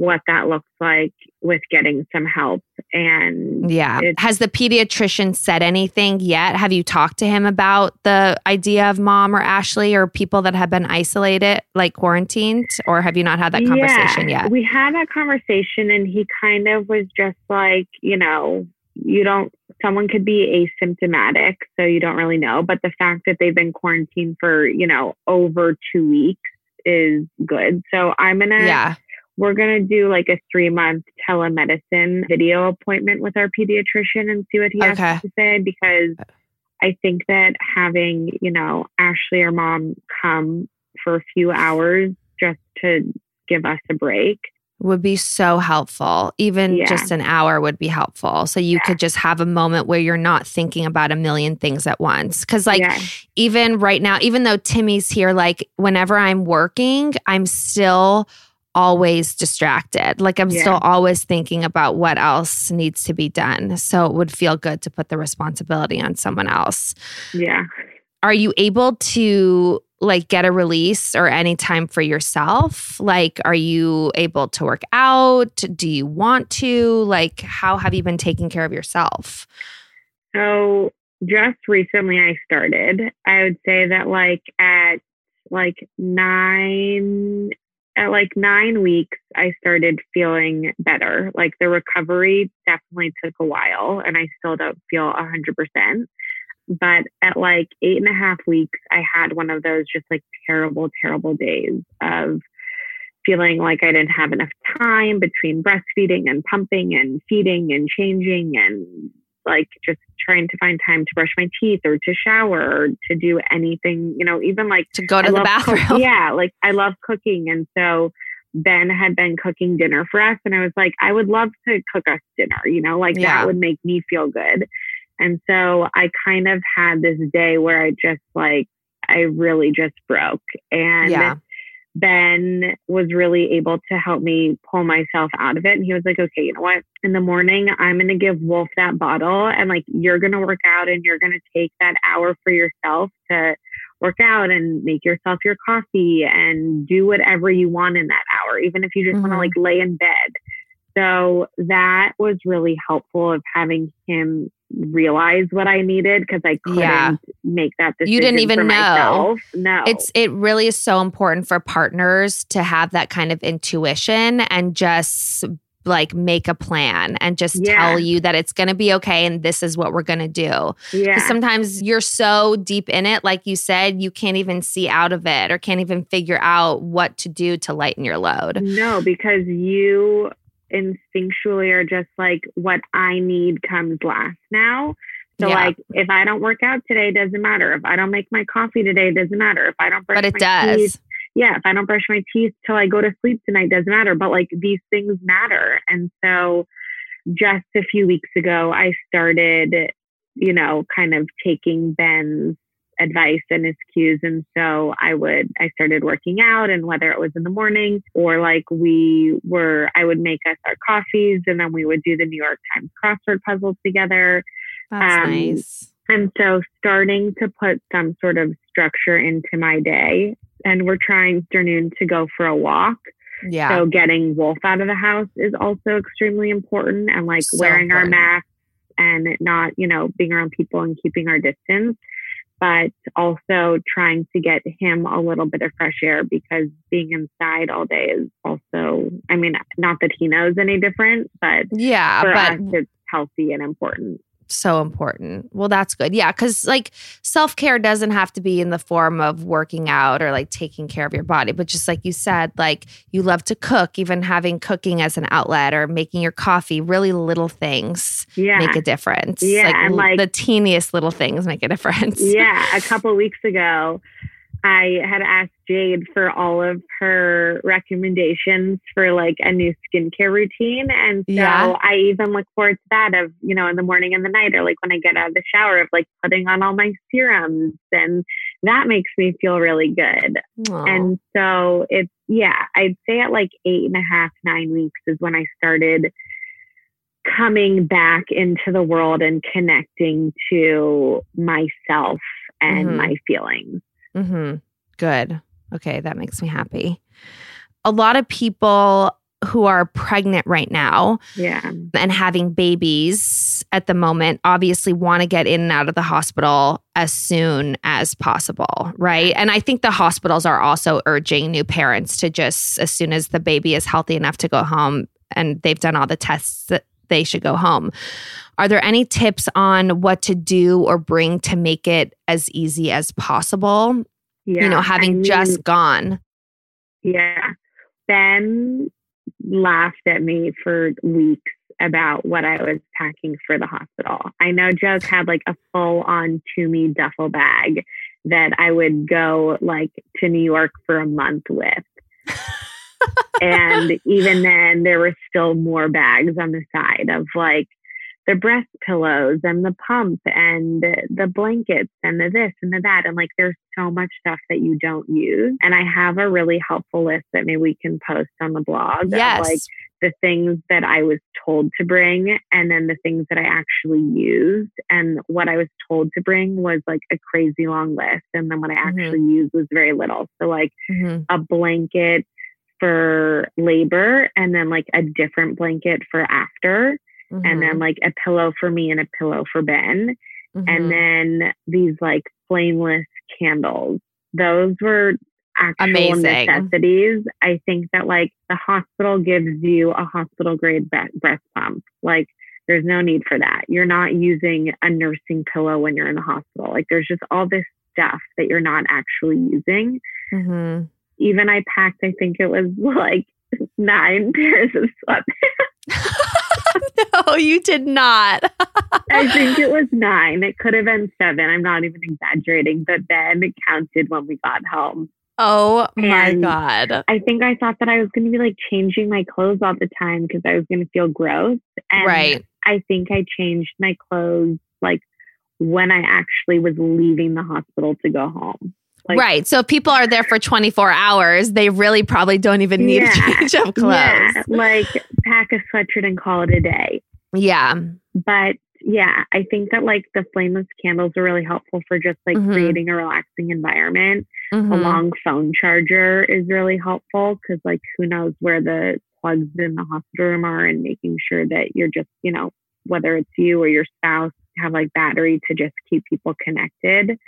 Speaker 5: what that looks like with getting some help and
Speaker 4: Yeah. Has the pediatrician said anything yet? Have you talked to him about the idea of mom or Ashley or people that have been isolated, like quarantined? Or have you not had that conversation
Speaker 5: Yeah,
Speaker 4: yet?
Speaker 5: We had that conversation, and he kind of was just like, you know, you don't, someone could be asymptomatic, so you don't really know. But the fact that they've been quarantined for, you know, over two weeks is good. So I'm going to,
Speaker 4: yeah.
Speaker 5: We're going to do like a three month telemedicine video appointment with our pediatrician and see what he
Speaker 4: Okay.
Speaker 5: has to say because uh, I think that having, you know, Ashley or mom come for a few hours just to give us a break.
Speaker 4: Would be so helpful. Even
Speaker 5: Yeah.
Speaker 4: just an hour would be helpful. So you
Speaker 5: Yeah.
Speaker 4: could just have a moment where you're not thinking about a million things at once. Cause, like,
Speaker 5: yeah.
Speaker 4: even right now, even though Timmy's here, like whenever I'm working, I'm still always distracted. Like I'm
Speaker 5: Yeah.
Speaker 4: still always thinking about what else needs to be done. So it would feel good to put the responsibility on someone else.
Speaker 5: Yeah.
Speaker 4: Are you able to like get a release or any time for yourself? Like are you able to work out? Do you want to? Like how have you been taking care of yourself?
Speaker 5: So just recently I started. I would say that like at like nine at like nine weeks I started feeling better. Like the recovery definitely took a while and I still don't feel a hundred percent. But at like eight and a half weeks, I had one of those just like terrible, terrible days of feeling like I didn't have enough time between breastfeeding and pumping and feeding and changing and like just trying to find time to brush my teeth or to shower or to do anything, you know, even like
Speaker 4: To go to
Speaker 5: I
Speaker 4: the
Speaker 5: love cook-
Speaker 4: bathroom.
Speaker 5: yeah, like I love cooking. And so Ben had been cooking dinner for us. And I was like, I would love to cook us dinner, you know, like
Speaker 4: Yeah.
Speaker 5: that would make me feel good. And so I kind of had this day where I just like, I really just broke. And
Speaker 4: Yeah.
Speaker 5: Ben was really able to help me pull myself out of it. And he was like, okay, you know what? In the morning, I'm going to give Wolf that bottle and like, you're going to work out and you're going to take that hour for yourself to work out and make yourself your coffee and do whatever you want in that hour, even if you just want
Speaker 4: Mhm.
Speaker 5: to like lay in bed. So that was really helpful of having him realize what I needed because I couldn't
Speaker 4: Yeah.
Speaker 5: make that decision.
Speaker 4: You didn't even know.
Speaker 5: myself. No,
Speaker 4: It's it really is so important for partners to have that kind of intuition and just like make a plan and just
Speaker 5: Yeah.
Speaker 4: tell you that it's going to be okay and this is what we're going to do.
Speaker 5: yeah.
Speaker 4: Sometimes you're so deep in it like you said you can't even see out of it or can't even figure out what to do to lighten your load.
Speaker 5: No, because you instinctually are just like what I need comes last now. So
Speaker 4: Yeah.
Speaker 5: like if I don't work out today, doesn't matter. If I don't make my coffee today, doesn't matter. If I don't brush
Speaker 4: But it
Speaker 5: my
Speaker 4: does.
Speaker 5: teeth, yeah, if I don't brush my teeth till I go to sleep tonight, doesn't matter. But like these things matter. And so just a few weeks ago, I started, you know, kind of taking Ben's advice and his cues. And so I would, I started working out and whether it was in the morning or like we were, I would make us our coffees and then we would do the New York Times crossword puzzle together.
Speaker 4: That's
Speaker 5: Um,
Speaker 4: nice.
Speaker 5: And so starting to put some sort of structure into my day. And we're trying afternoon to go for a walk.
Speaker 4: Yeah.
Speaker 5: So getting Wolf out of the house is also extremely important and like
Speaker 4: So
Speaker 5: wearing our
Speaker 4: important.
Speaker 5: masks and not, you know, being around people and keeping our distance. But also trying to get him a little bit of fresh air because being inside all day is also, I mean, not that he knows any different, but
Speaker 4: yeah,
Speaker 5: for
Speaker 4: but
Speaker 5: us, it's healthy and important.
Speaker 4: So important. Well, that's good. Yeah, because like self care doesn't have to be in the form of working out or like taking care of your body, but just like you said, like you love to cook, even having cooking as an outlet or making your coffee, really little things
Speaker 5: Yeah.
Speaker 4: make a difference.
Speaker 5: Yeah,
Speaker 4: like,
Speaker 5: and, like-
Speaker 4: the teeniest little things make a difference.
Speaker 5: yeah, a couple weeks ago, I had asked Jade for all of her recommendations for like a new skincare routine. And so
Speaker 4: Yeah.
Speaker 5: I even look forward to that of, you know, in the morning and the night or like when I get out of the shower of like putting on all my serums. And that makes me feel really good.
Speaker 4: Aw.
Speaker 5: And so it's, yeah, I'd say at like eight and a half, nine weeks is when I started coming back into the world and connecting to myself and
Speaker 4: Mhm.
Speaker 5: my feelings.
Speaker 4: Mm-hmm. Good. Okay, that makes me happy. A lot of people who are pregnant right now
Speaker 5: Yeah.
Speaker 4: and having babies at the moment obviously want to get in and out of the hospital as soon as possible, right? And I think the hospitals are also urging new parents to just, as soon as the baby is healthy enough to go home and they've done all the tests, that they should go home. Are there any tips on what to do or bring to make it as easy as possible?
Speaker 5: Yeah.
Speaker 4: you know,
Speaker 5: I
Speaker 4: having
Speaker 5: mean,
Speaker 4: just gone.
Speaker 5: Yeah. Ben laughed at me for weeks about what I was packing for the hospital. I know Joe's had like a full on to me duffel bag that I would go like to New York for a month with. And even then, there were still more bags on the side of like the breast pillows and the pump and the blankets and the this and the that. And like, there's so much stuff that you don't use. And I have a really helpful list that maybe we can post on the blog.
Speaker 4: Yes.
Speaker 5: Of like the things that I was told to bring and then the things that I actually used. And what I was told to bring was like a crazy long list. And then what I
Speaker 4: Mhm.
Speaker 5: actually used was very little. So, like,
Speaker 4: Mhm.
Speaker 5: a blanket for labor and then like a different blanket for after
Speaker 4: Mhm.
Speaker 5: and then like a pillow for me and a pillow for Ben
Speaker 4: Mhm.
Speaker 5: and then these like flameless candles those were actual
Speaker 4: Amazing.
Speaker 5: necessities I think that like the hospital gives you a hospital grade bre- breast pump like there's no need for that you're not using a nursing pillow when you're in the hospital like there's just all this stuff that you're not actually using
Speaker 4: Mhm.
Speaker 5: Even I packed, I think it was like nine pairs of sweatpants.
Speaker 4: no, you did not.
Speaker 5: I think it was nine. It could have been seven. I'm not even exaggerating, but then it counted when we got home.
Speaker 4: oh my
Speaker 5: And-
Speaker 4: god.
Speaker 5: I think I thought that I was going to be like changing my clothes all the time because I was going to feel gross. And
Speaker 4: Right.
Speaker 5: I think I changed my clothes like when I actually was leaving the hospital to go home. Like,
Speaker 4: right. So if people are there for 24 hours, they really probably don't even need
Speaker 5: Yeah.
Speaker 4: a change of clothes.
Speaker 5: Yeah, like pack a sweatshirt and call it a day.
Speaker 4: Yeah.
Speaker 5: but yeah, I think that like the flameless candles are really helpful for just like
Speaker 4: Mhm.
Speaker 5: creating a relaxing environment. A
Speaker 4: Mhm.
Speaker 5: long phone charger is really helpful because like who knows where the plugs in the hospital room are and making sure that you're just, you know, whether it's you or your spouse have like battery to just keep people connected.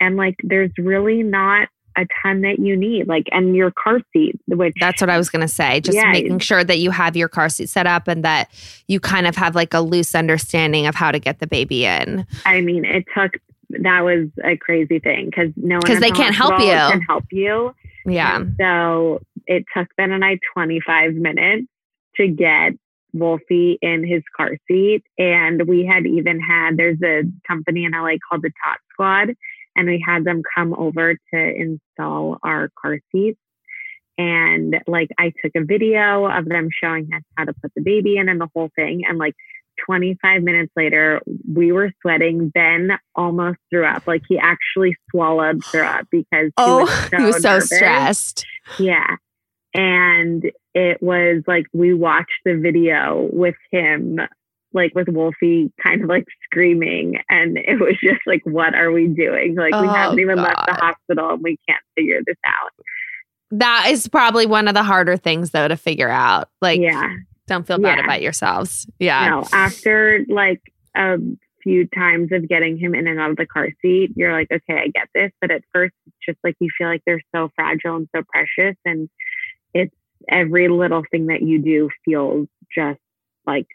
Speaker 5: And like there's really not a ton that you need. Like and your car seat, which
Speaker 4: That's what I was going to say. Just
Speaker 5: Yeah.
Speaker 4: making sure that you have your car seat set up and that you kind of have like a loose understanding of how to get the baby in.
Speaker 5: I mean, it took that was a crazy thing because no one
Speaker 4: 'Cause
Speaker 5: at
Speaker 4: they can't help you.
Speaker 5: Can help you.
Speaker 4: Yeah.
Speaker 5: And so it took Ben and I 25 minutes to get Wolfie in his car seat. And we had even had, there's a company in LA called the Tot Squad, and we had them come over to install our car seats. And like I took a video of them showing us how to put the baby in and the whole thing. And like 25 minutes later, we were sweating. Ben almost threw up. Like he actually swallowed threw up because he
Speaker 4: Oh,
Speaker 5: was so,
Speaker 4: he was so stressed.
Speaker 5: Yeah. And it was like we watched the video with him like with Wolfie kind of like screaming. And it was just like, what are we doing? Like, we
Speaker 4: Oh,
Speaker 5: haven't even left the hospital and we can't figure this out.
Speaker 4: That is probably one of the harder things though to figure out. Like
Speaker 5: yeah.
Speaker 4: don't feel bad
Speaker 5: Yeah.
Speaker 4: about yourselves. Yeah.
Speaker 5: No, after like a few times of getting him in and out of the car seat, you're like, okay, I get this. But at first, it's just like you feel like they're so fragile and so precious. And it's every little thing that you do feels just like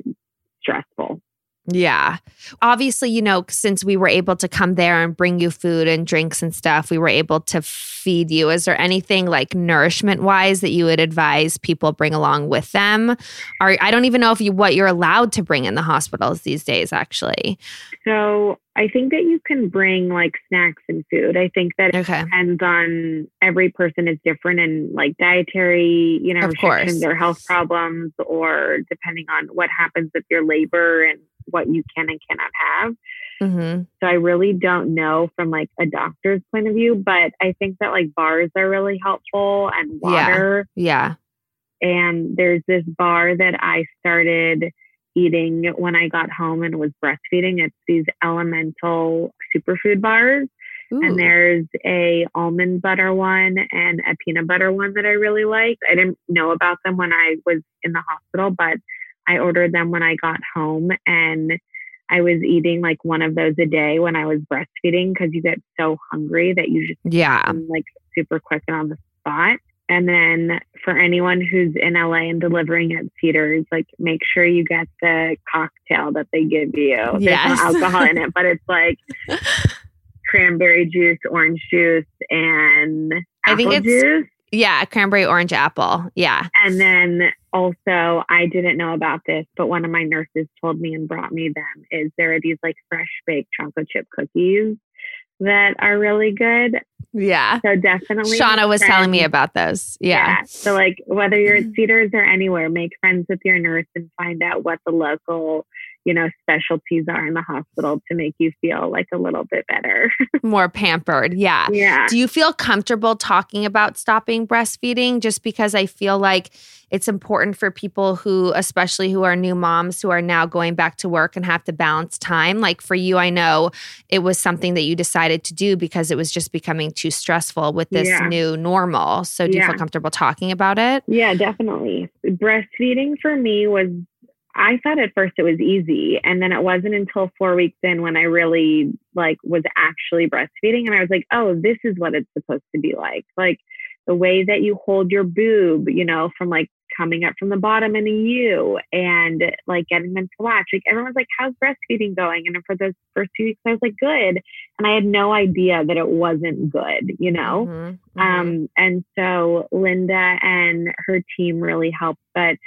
Speaker 5: stressful.
Speaker 4: Yeah. Obviously, you know, since we were able to come there and bring you food and drinks and stuff, we were able to feed you. Is there anything like nourishment wise that you would advise people bring along with them? Or I don't even know if you what you're allowed to bring in the hospitals these days, actually.
Speaker 5: So I think that you can bring like snacks and food. I think that it
Speaker 4: Okay.
Speaker 5: depends on every person is different and like dietary, you know,
Speaker 4: Of course.
Speaker 5: restrictions or health problems, or depending on what happens with your labor and what you can and cannot have.
Speaker 4: hmm
Speaker 5: So I really don't know from like a doctor's point of view, but I think that like bars are really helpful and
Speaker 4: Yeah.
Speaker 5: water.
Speaker 4: Yeah.
Speaker 5: And there's this bar that I started eating when I got home and was breastfeeding. It's these elemental superfood bars.
Speaker 4: Ooh.
Speaker 5: And there's a almond butter one and a peanut butter one that I really like. I didn't know about them when I was in the hospital, but I ordered them when I got home and I was eating like one of those a day when I was breastfeeding because you get so hungry that you just
Speaker 4: yeah.
Speaker 5: like super quick and on the spot. And then for anyone who's in LA and delivering at Cedars, like make sure you get the cocktail that they give you. There's
Speaker 4: Yes.
Speaker 5: no alcohol in it, but it's like cranberry juice, orange juice, and
Speaker 4: I think it's-
Speaker 5: juice.
Speaker 4: Yeah. Cranberry orange apple. Yeah.
Speaker 5: And then also, I didn't know about this, but one of my nurses told me and brought me them. Is there are these like fresh baked chocolate chip cookies that are really good.
Speaker 4: Yeah.
Speaker 5: So definitely,
Speaker 4: Shauna was telling me about those. Yeah.
Speaker 5: So like whether you're at mm-hmm. Cedars or anywhere, make friends with your nurse and find out what the local, you know, specialties are in the hospital to make you feel like a little bit better.
Speaker 4: More pampered. Yeah.
Speaker 5: yeah.
Speaker 4: Do you feel comfortable talking about stopping breastfeeding? Just because I feel like it's important for people who, especially who are new moms who are now going back to work and have to balance time. Like for you, I know it was something that you decided to do because it was just becoming too stressful with this
Speaker 5: Yeah.
Speaker 4: new normal. So do you feel comfortable talking about it?
Speaker 5: Yeah, definitely. Breastfeeding for me was, I thought at first it was easy. And then it wasn't until four weeks in when I really like was actually breastfeeding. And I was like, oh, this is what it's supposed to be like. Like the way that you hold your boob, you know, from like coming up from the bottom in a U and like getting them to latch. Like everyone's like, how's breastfeeding going? And for those first two weeks, I was like, good. And I had no idea that it wasn't good, you know?
Speaker 4: Mhm, mhm.
Speaker 5: Um, and so Linda and her team really helped. But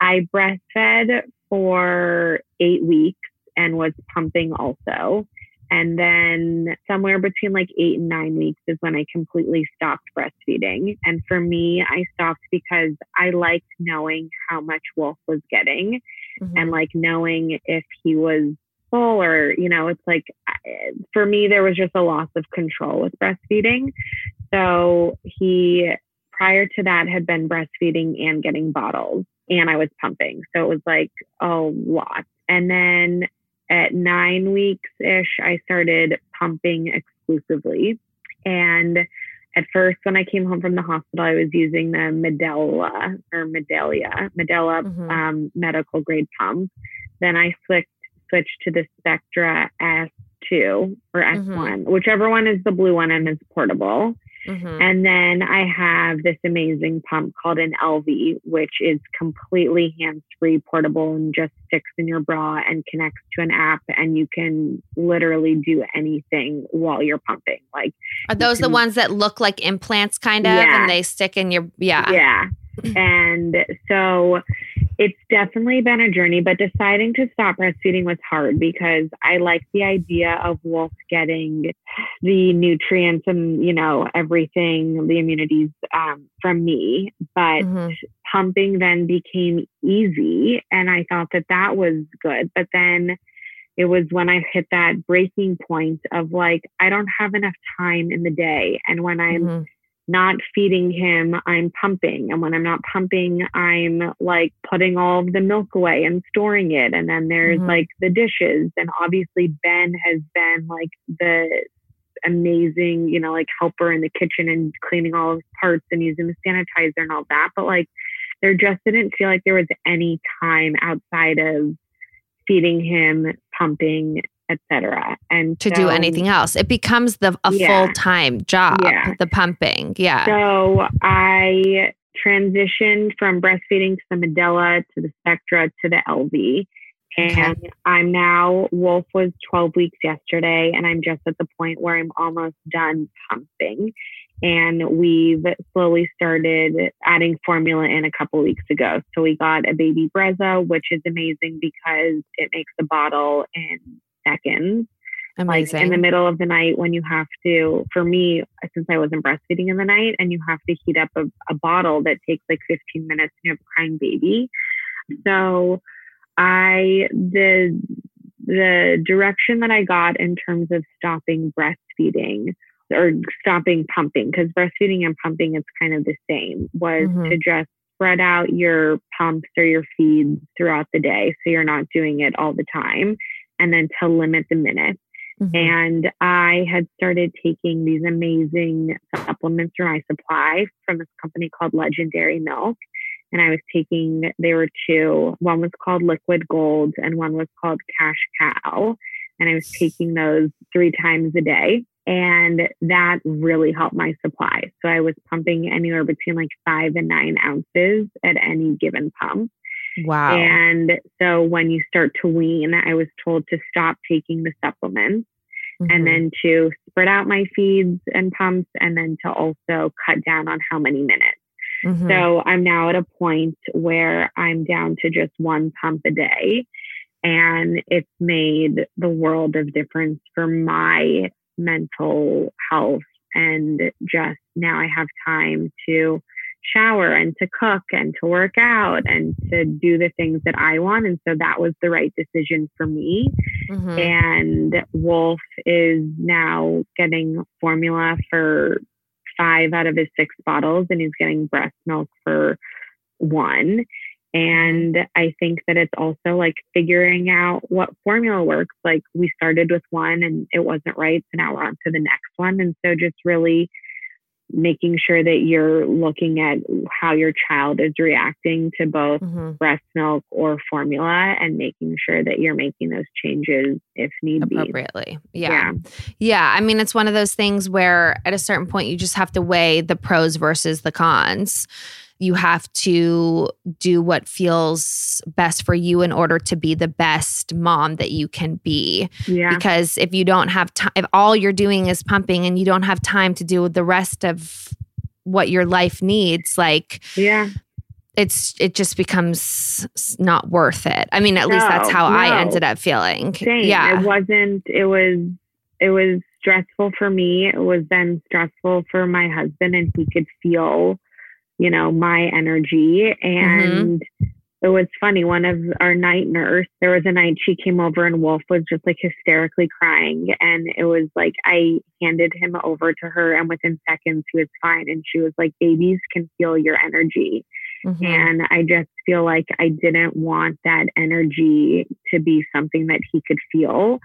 Speaker 5: I breastfed for eight weeks and was pumping also. And then somewhere between like eight and nine weeks is when I completely stopped breastfeeding. And for me, I stopped because I liked knowing how much Wolf was getting
Speaker 4: Mhm.
Speaker 5: and like knowing if he was full or you know it's like for me there was just a loss of control with breastfeeding so he prior to that had been breastfeeding and getting bottles and i was pumping. So it was like a lot. And then at nine weeks ish i started pumping exclusively. And at first when i came home from the hospital i was using the Medela or medalia Medela
Speaker 4: Mhm.
Speaker 5: um, medical grade pump. Then i switched switched to the spectra s2 or s1 whichever one is the blue one and is portable
Speaker 4: Mhm.
Speaker 5: and then I have this amazing pump called an Elvie, which is completely hands free, portable, and just sticks in your bra and connects to an app. And you can literally do anything while you're pumping. Like,
Speaker 4: Are those the ones that look like implants, kind of,
Speaker 5: Yeah.
Speaker 4: and they stick in your yeah?
Speaker 5: yeah. And so it's definitely been a journey, but deciding to stop breastfeeding was hard because I like the idea of Wolf getting the nutrients and, you know, everything, the immunities um, from me. But
Speaker 4: Mhm.
Speaker 5: pumping then became easy. And I thought that that was good. But then it was when I hit that breaking point of like, I don't have enough time in the day. And when I'm
Speaker 4: Mhm.
Speaker 5: Not feeding him, I'm pumping. And when I'm not pumping, I'm like putting all of the milk away and storing it. And then there's mm-hmm. like the dishes. And obviously, Ben has been like the amazing, you know, like helper in the kitchen and cleaning all his parts and using the sanitizer and all that. But like, there just didn't feel like there was any time outside of feeding him, pumping, etc. And
Speaker 4: to so, do anything else, it becomes the a yeah, full time job. Yeah. The pumping, yeah.
Speaker 5: So I transitioned from breastfeeding to the Medela to the Spectra to the Elvie. And okay. I'm now, Wolf was 12 weeks yesterday, and I'm just at the point where I'm almost done pumping. And we've slowly started adding formula in a couple weeks ago. So we got a baby Brezza, which is amazing because it makes the bottle in seconds. Amazing. Like in the middle of the night when you have to, for me, since I wasn't breastfeeding in the night and you have to heat up a, a bottle that takes like 15 minutes and you have a crying baby. So I, the, the direction that I got in terms of stopping breastfeeding or stopping pumping, because breastfeeding and pumping is kind of the same, was mm-hmm. to just spread out your pumps or your feeds throughout the day so you're not doing it all the time and then to limit the minutes. Mm-hmm. And I had started taking these amazing supplements from my supply from this company called Legendary Milk. And I was taking, they were two. One was called Liquid Gold and one was called Cash Cow. And I was taking those three times a day. And that really helped my supply. So I was pumping anywhere between like five and nine ounces at any given pump.
Speaker 4: Wow.
Speaker 5: And so when you start to wean, I was told to stop taking the supplements mm-hmm. and then to spread out my feeds and pumps and then to also cut down on how many minutes. Mm-hmm. So I'm now at a point where I'm down to just one pump a day. And it's made the world of difference for my mental health. And just now I have time to shower and to cook and to work out and to do the things that I want. And so that was the right decision for me. Mm-hmm. And Wolf is now getting formula for five out of his six bottles, and he's getting breast milk for one. And I think that it's also like figuring out what formula works. Like we started with one and it wasn't right. So now we're on to the next one. And so just really making sure that you're looking at how your child is reacting to both mm-hmm. breast milk or formula and making sure that you're making those changes if need
Speaker 4: appropriately. be. Yeah. yeah. Yeah. I mean, it's one of those things where at a certain point you just have to weigh the pros versus the cons you have to do what feels best for you in order to be the best mom that you can be. Yeah. Because if you don't have time, if all you're doing is pumping and you don't have time to do the rest of what your life needs, like,
Speaker 5: yeah.
Speaker 4: It's it just becomes not worth it. I mean, at no, least that's how no. I ended up feeling.
Speaker 5: Same. Yeah, it wasn't. It was. It was stressful for me. It was then stressful for my husband, and he could feel you know, my energy. Mm-hmm. And mm-hmm. it was funny. One of our night nurse, there was a night she came over and Wolf was just like hysterically crying. And it was like, I handed him over to her and within seconds he was fine. And she was like, babies can feel your energy. Mm-hmm. And I just feel like I didn't want that energy to be something that he could feel.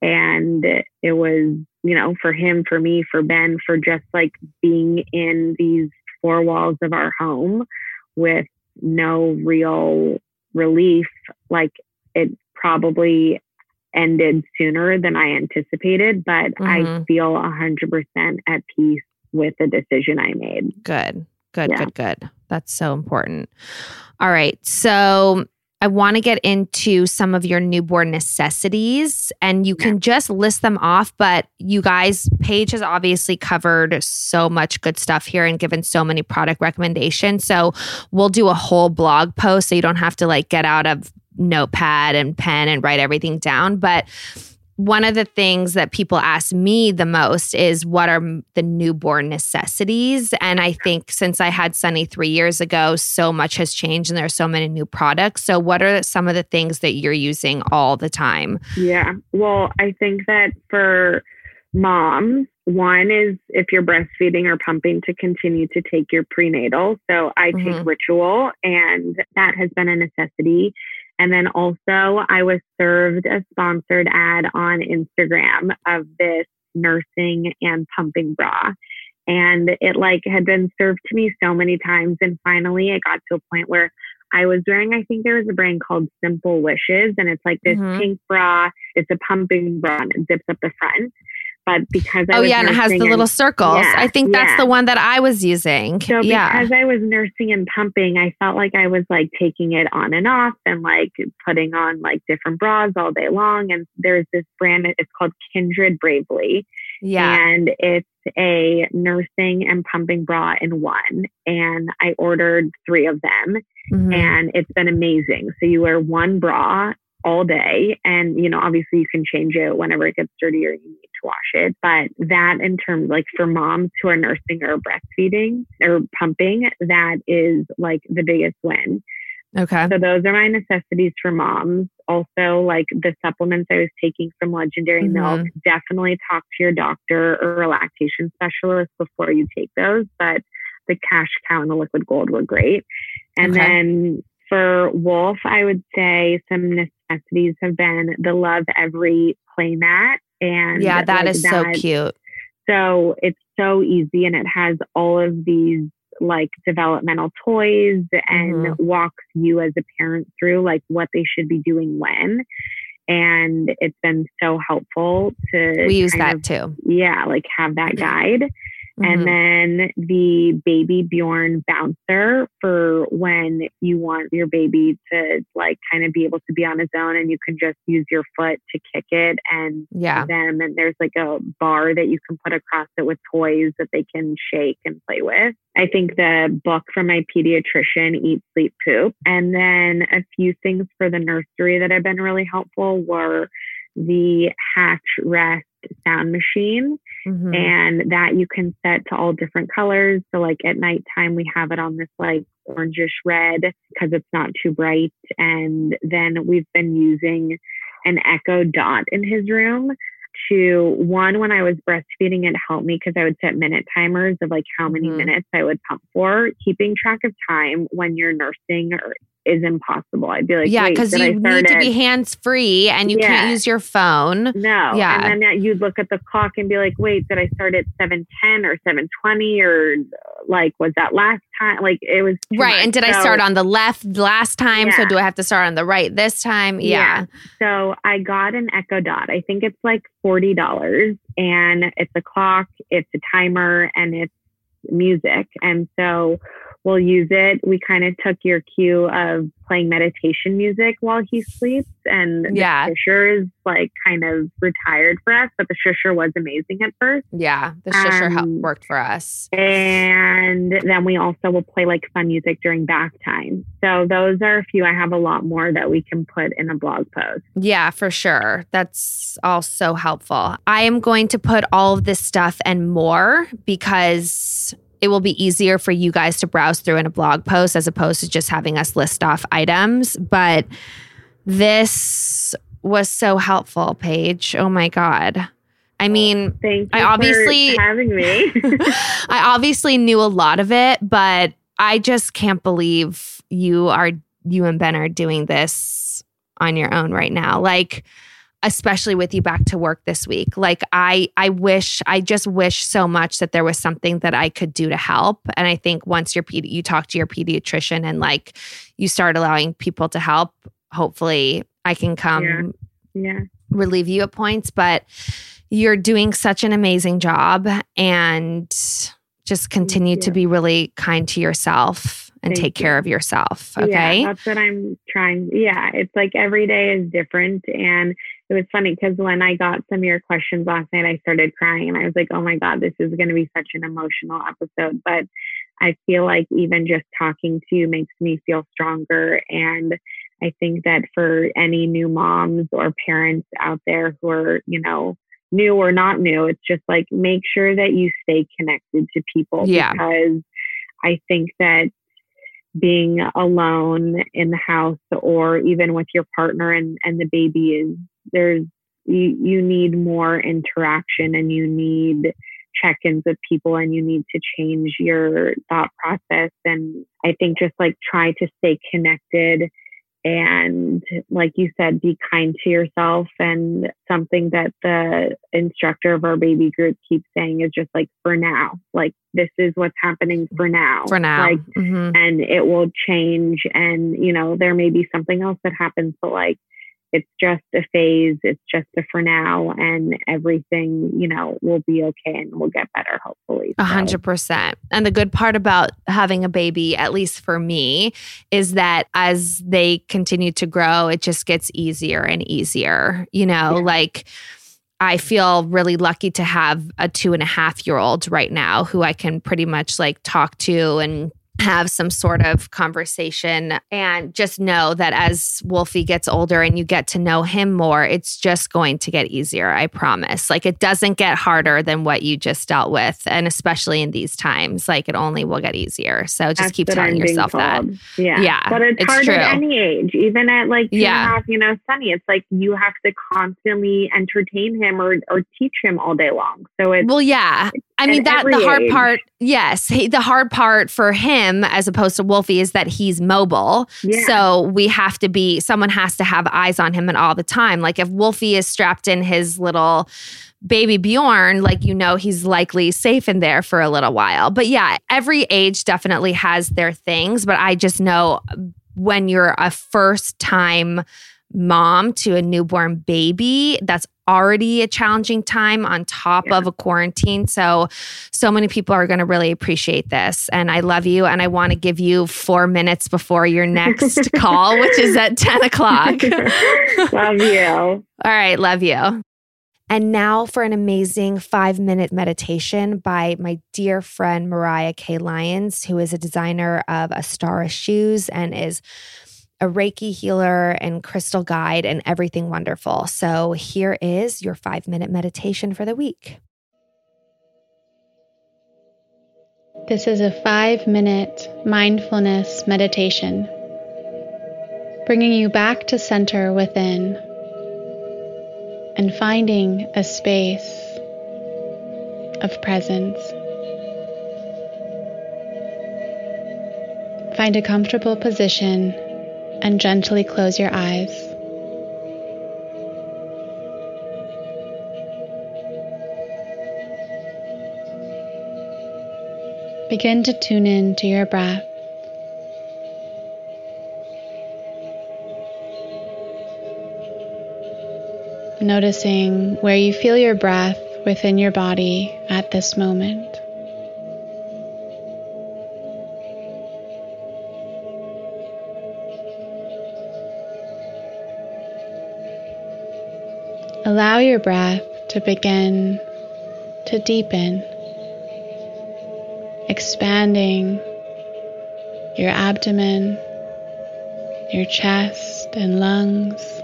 Speaker 5: And it was, you know, for him, for me, for Ben, for just like being in these four walls of our home with no real relief, like it probably ended sooner than I anticipated, but mm-hmm. I feel 100% at peace with the decision I made.
Speaker 4: Good, good, yeah. good, good. That's so important. All right. So I want to get into some of your newborn necessities and you can just list them off. But you guys, Paige has obviously covered so much good stuff here and given so many product recommendations. So we'll do a whole blog post so you don't have to like get out of notepad and pen and write everything down. But one of the things that people ask me the most is what are the newborn necessities? And I think since I had Sunny three years ago, so much has changed and there are so many new products. So, what are some of the things that you're using all the time?
Speaker 5: Yeah. Well, I think that for moms. One is if you're breastfeeding or pumping to continue to take your prenatal. So I take
Speaker 4: Mhm.
Speaker 5: ritual and that has been a necessity. And then also I was served a sponsored ad on Instagram of this nursing and pumping bra. And it like had been served to me so many times. And finally it got to a point where I was wearing, I think there was a brand called Simple Wishes, and it's like this
Speaker 4: Mhm.
Speaker 5: pink bra. It's a pumping bra and it zips up the front. But because I
Speaker 4: Oh yeah, and it has the little
Speaker 5: and-
Speaker 4: circles.
Speaker 5: Yeah,
Speaker 4: I think that's
Speaker 5: yeah.
Speaker 4: the one that I was using.
Speaker 5: so
Speaker 4: yeah.
Speaker 5: because I was nursing and pumping, I felt like I was like taking it on and off and like putting on like different bras all day long. And there's this brand, it's called Kindred Bravely.
Speaker 4: yeah.
Speaker 5: And it's a nursing and pumping bra in one. And I ordered three of them
Speaker 4: Mhm.
Speaker 5: and it's been amazing. So you wear one bra all day and you know obviously you can change it whenever it gets dirty or you need wash it but that in terms like for moms who are nursing or breastfeeding or pumping that is like the biggest win.
Speaker 4: Okay.
Speaker 5: so those are my necessities for moms. Also like the supplements i was taking from legendary mm-hmm. milk definitely talk to your doctor or a lactation specialist before you take those but the cash cow and the liquid gold were great. And
Speaker 4: Okay.
Speaker 5: then for wolf i would say some necessities have been the love every play mat and
Speaker 4: Yeah, that
Speaker 5: like,
Speaker 4: is so cute.
Speaker 5: so it's so easy and it has all of these like developmental toys and
Speaker 4: Mhm.
Speaker 5: walks you as a parent through like what they should be doing when. And it's been so helpful to
Speaker 4: We use that
Speaker 5: of-
Speaker 4: too.
Speaker 5: yeah, like have that guide.
Speaker 4: Mhm.
Speaker 5: And then the baby Bjorn bouncer for when you want your baby to like kind of be able to be on his own and you can just use your foot to kick it and
Speaker 4: yeah.
Speaker 5: them and there's like a bar that you can put across it with toys that they can shake and play with. I think the book from my pediatrician, Eat, Sleep, Poop. And then a few things for the nursery that have been really helpful were the Hatch Rest sound machine
Speaker 4: Mhm.
Speaker 5: and that you can set to all different colors. So like at nighttime, we have it on this like orangish red because it's not too bright. And then we've been using an Echo Dot in his room to one when I was breastfeeding, it helped me because I would set minute timers of like how many
Speaker 4: Mhm.
Speaker 5: minutes I would pump for. Keeping track of time when you're nursing or is impossible. I'd be like,
Speaker 4: yeah, because you need to be hands free and you can't use your phone.
Speaker 5: no.
Speaker 4: Yeah.
Speaker 5: And then that you'd look at the clock and be like, wait, did I start at 710 or 720 or like was that last time? Like it was
Speaker 4: Right.
Speaker 5: much.
Speaker 4: And did I start on the left last time? So do I have to start on the right this time? Yeah.
Speaker 5: So I got an Echo Dot. I think it's like $40 and it's a clock, it's a timer, and it's music. And so we'll use it. We kind of took your cue of playing meditation music while he sleeps. And the
Speaker 4: Yeah.
Speaker 5: Shusher is like kind of retired for us, but the Shusher was amazing at first.
Speaker 4: Yeah. The shusher hel-
Speaker 5: Um,
Speaker 4: worked for us.
Speaker 5: And then we also will play like fun music during bath time. So those are a few. I have a lot more that we can put in a blog post.
Speaker 4: Yeah, for sure. That's all so helpful. I am going to put all of this stuff and more because it will be easier for you guys to browse through in a blog post as opposed to just having us list off items. But this was so helpful, Paige. Oh my God. I mean,
Speaker 5: Thank you
Speaker 4: I obviously-
Speaker 5: having me.
Speaker 4: I obviously knew a lot of it, but I just can't believe you are you and Ben are doing this on your own right now. Like especially with you back to work this week. Like I I wish I just wish so much that there was something that I could do to help. And I think once your you talk to your pediatrician and like you start allowing people to help, hopefully I can come
Speaker 5: Yeah. yeah.
Speaker 4: relieve you at points, but you're doing such an amazing job and just continue to be really kind to yourself and
Speaker 5: Thank
Speaker 4: take care of yourself. Okay.
Speaker 5: Yeah, that's what I'm trying. Yeah, it's like every day is different. And it was funny because when I got some of your questions last night, I started crying and I was like, oh my God, this is going to be such an emotional episode. But I feel like even just talking to you makes me feel stronger. And I think that for any new moms or parents out there who are, you know, new or not new, it's just like make sure that you stay connected to people
Speaker 4: Yeah.
Speaker 5: because I think that being alone in the house or even with your partner and, and the baby is there's you, you need more interaction and you need check-ins with people and you need to change your thought process. And i think just like try to stay connected and like you said be kind to yourself. And something that the instructor of our baby group keeps saying is just like for now like this is what's happening for now.
Speaker 4: For now.
Speaker 5: Like
Speaker 4: Mhm.
Speaker 5: and it will change. And you know there may be something else that happens but like it's just a phase it's just a for now and everything you know will be okay and we'll get better hopefully
Speaker 4: A hundred percent. And the good part about having a baby, at least for me, is that as they continue to grow, it just gets easier and easier. You know,
Speaker 5: Yeah.
Speaker 4: like I feel really lucky to have a two and a half year old right now who I can pretty much like talk to and have some sort of conversation and just know that as Wolfie gets older and you get to know him more, it's just going to get easier. I promise. Like it doesn't get harder than what you just dealt with. And especially in these times, like it only will get easier. So just
Speaker 5: that's
Speaker 4: keep telling yourself that.
Speaker 5: yeah
Speaker 4: Yeah,
Speaker 5: but it's,
Speaker 4: it's
Speaker 5: hard
Speaker 4: true.
Speaker 5: at any age even at like two and a
Speaker 4: Yeah.
Speaker 5: half, you know sunny it's like you have to constantly entertain him or or teach him all day long so it's
Speaker 4: Well, yeah. I mean that the hard
Speaker 5: age.
Speaker 4: part, yes, he, the hard part for him as opposed to Wolfie is that he's mobile.
Speaker 5: Yeah.
Speaker 4: So we have to be someone has to have eyes on him and all the time. Like if Wolfie is strapped in his little baby Bjorn, like you know he's likely safe in there for a little while. But yeah, every age definitely has their things, but I just know when you're a first time mom to a newborn baby, that's already a challenging time on top
Speaker 5: Yeah.
Speaker 4: of a quarantine. So, so many people are going to really appreciate this. And I love you. And I want to give you four minutes before your next call, which is at 10 o'clock.
Speaker 5: love you
Speaker 4: All right, love you. And now for an amazing five minute meditation by my dear friend Mariah K. Lyons, who is a designer of Astara shoes and is a Reiki healer and crystal guide and everything wonderful. So here is your five minute meditation for the week.
Speaker 6: This is a five minute mindfulness meditation, bringing you back to center within and finding a space of presence. Find a comfortable position and gently close your eyes. Begin to tune in to your breath. Noticing where you feel your breath within your body at this moment. Allow your breath to begin to deepen, expanding your abdomen, your chest and lungs,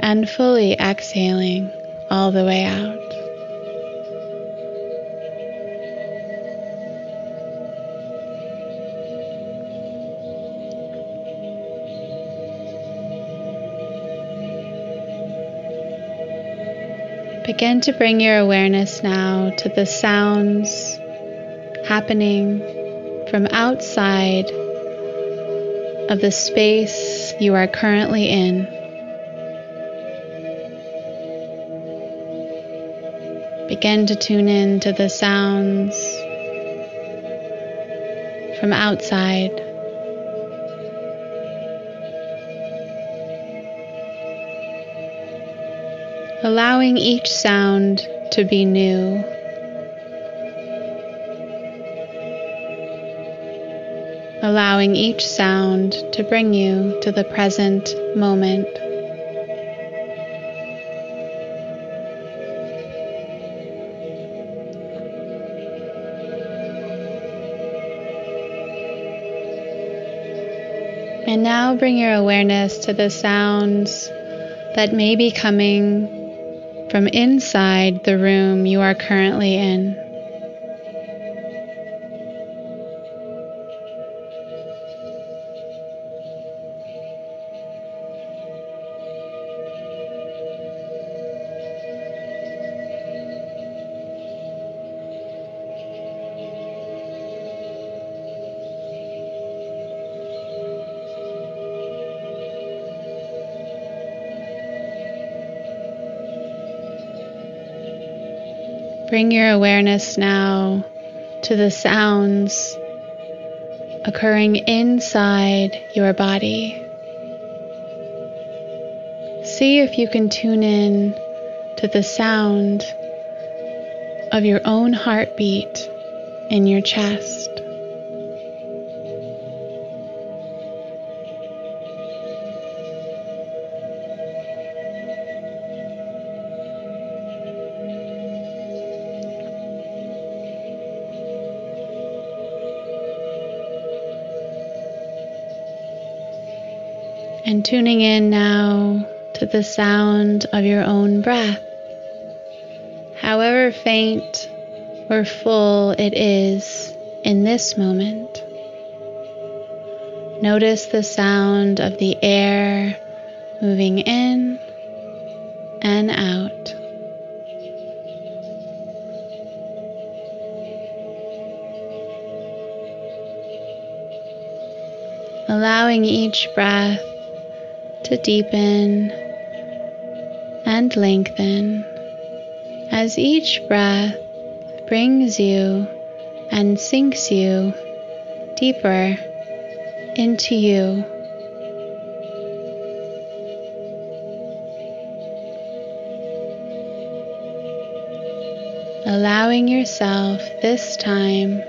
Speaker 6: and fully exhaling all the way out. Begin to bring your awareness now to the sounds happening from outside of the space you are currently in. Begin to tune in to the sounds from outside. Allowing each sound to be new. Allowing each sound to bring you to the present moment. And now bring your awareness to the sounds that may be coming from inside the room you are currently in. Bring your awareness now to the sounds occurring inside your body. See if you can tune in to the sound of your own heartbeat in your chest. Tuning in now to the sound of your own breath. However faint or full it is in this moment. Notice the sound of the air moving in and out. Allowing each breath to deepen and lengthen as each breath brings you and sinks you deeper into you. Allowing yourself this time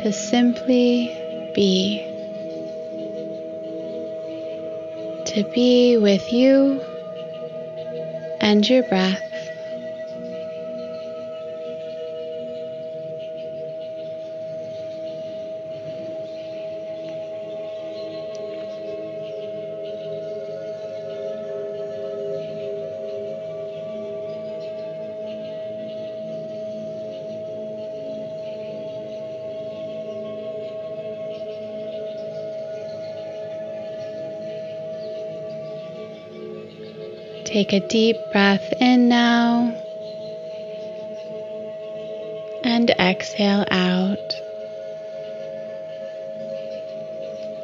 Speaker 6: to simply be. To be with you and your breath. Take a deep breath in now and exhale out.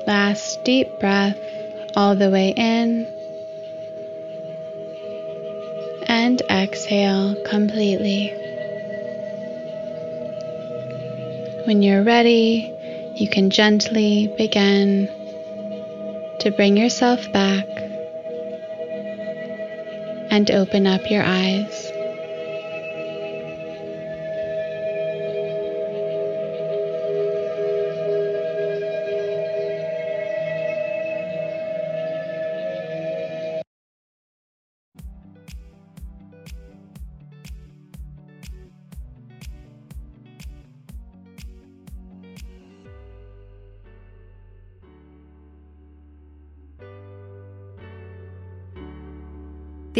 Speaker 6: Last deep breath all the way in and exhale completely. When you're ready, you can gently begin to bring yourself back and open up your eyes.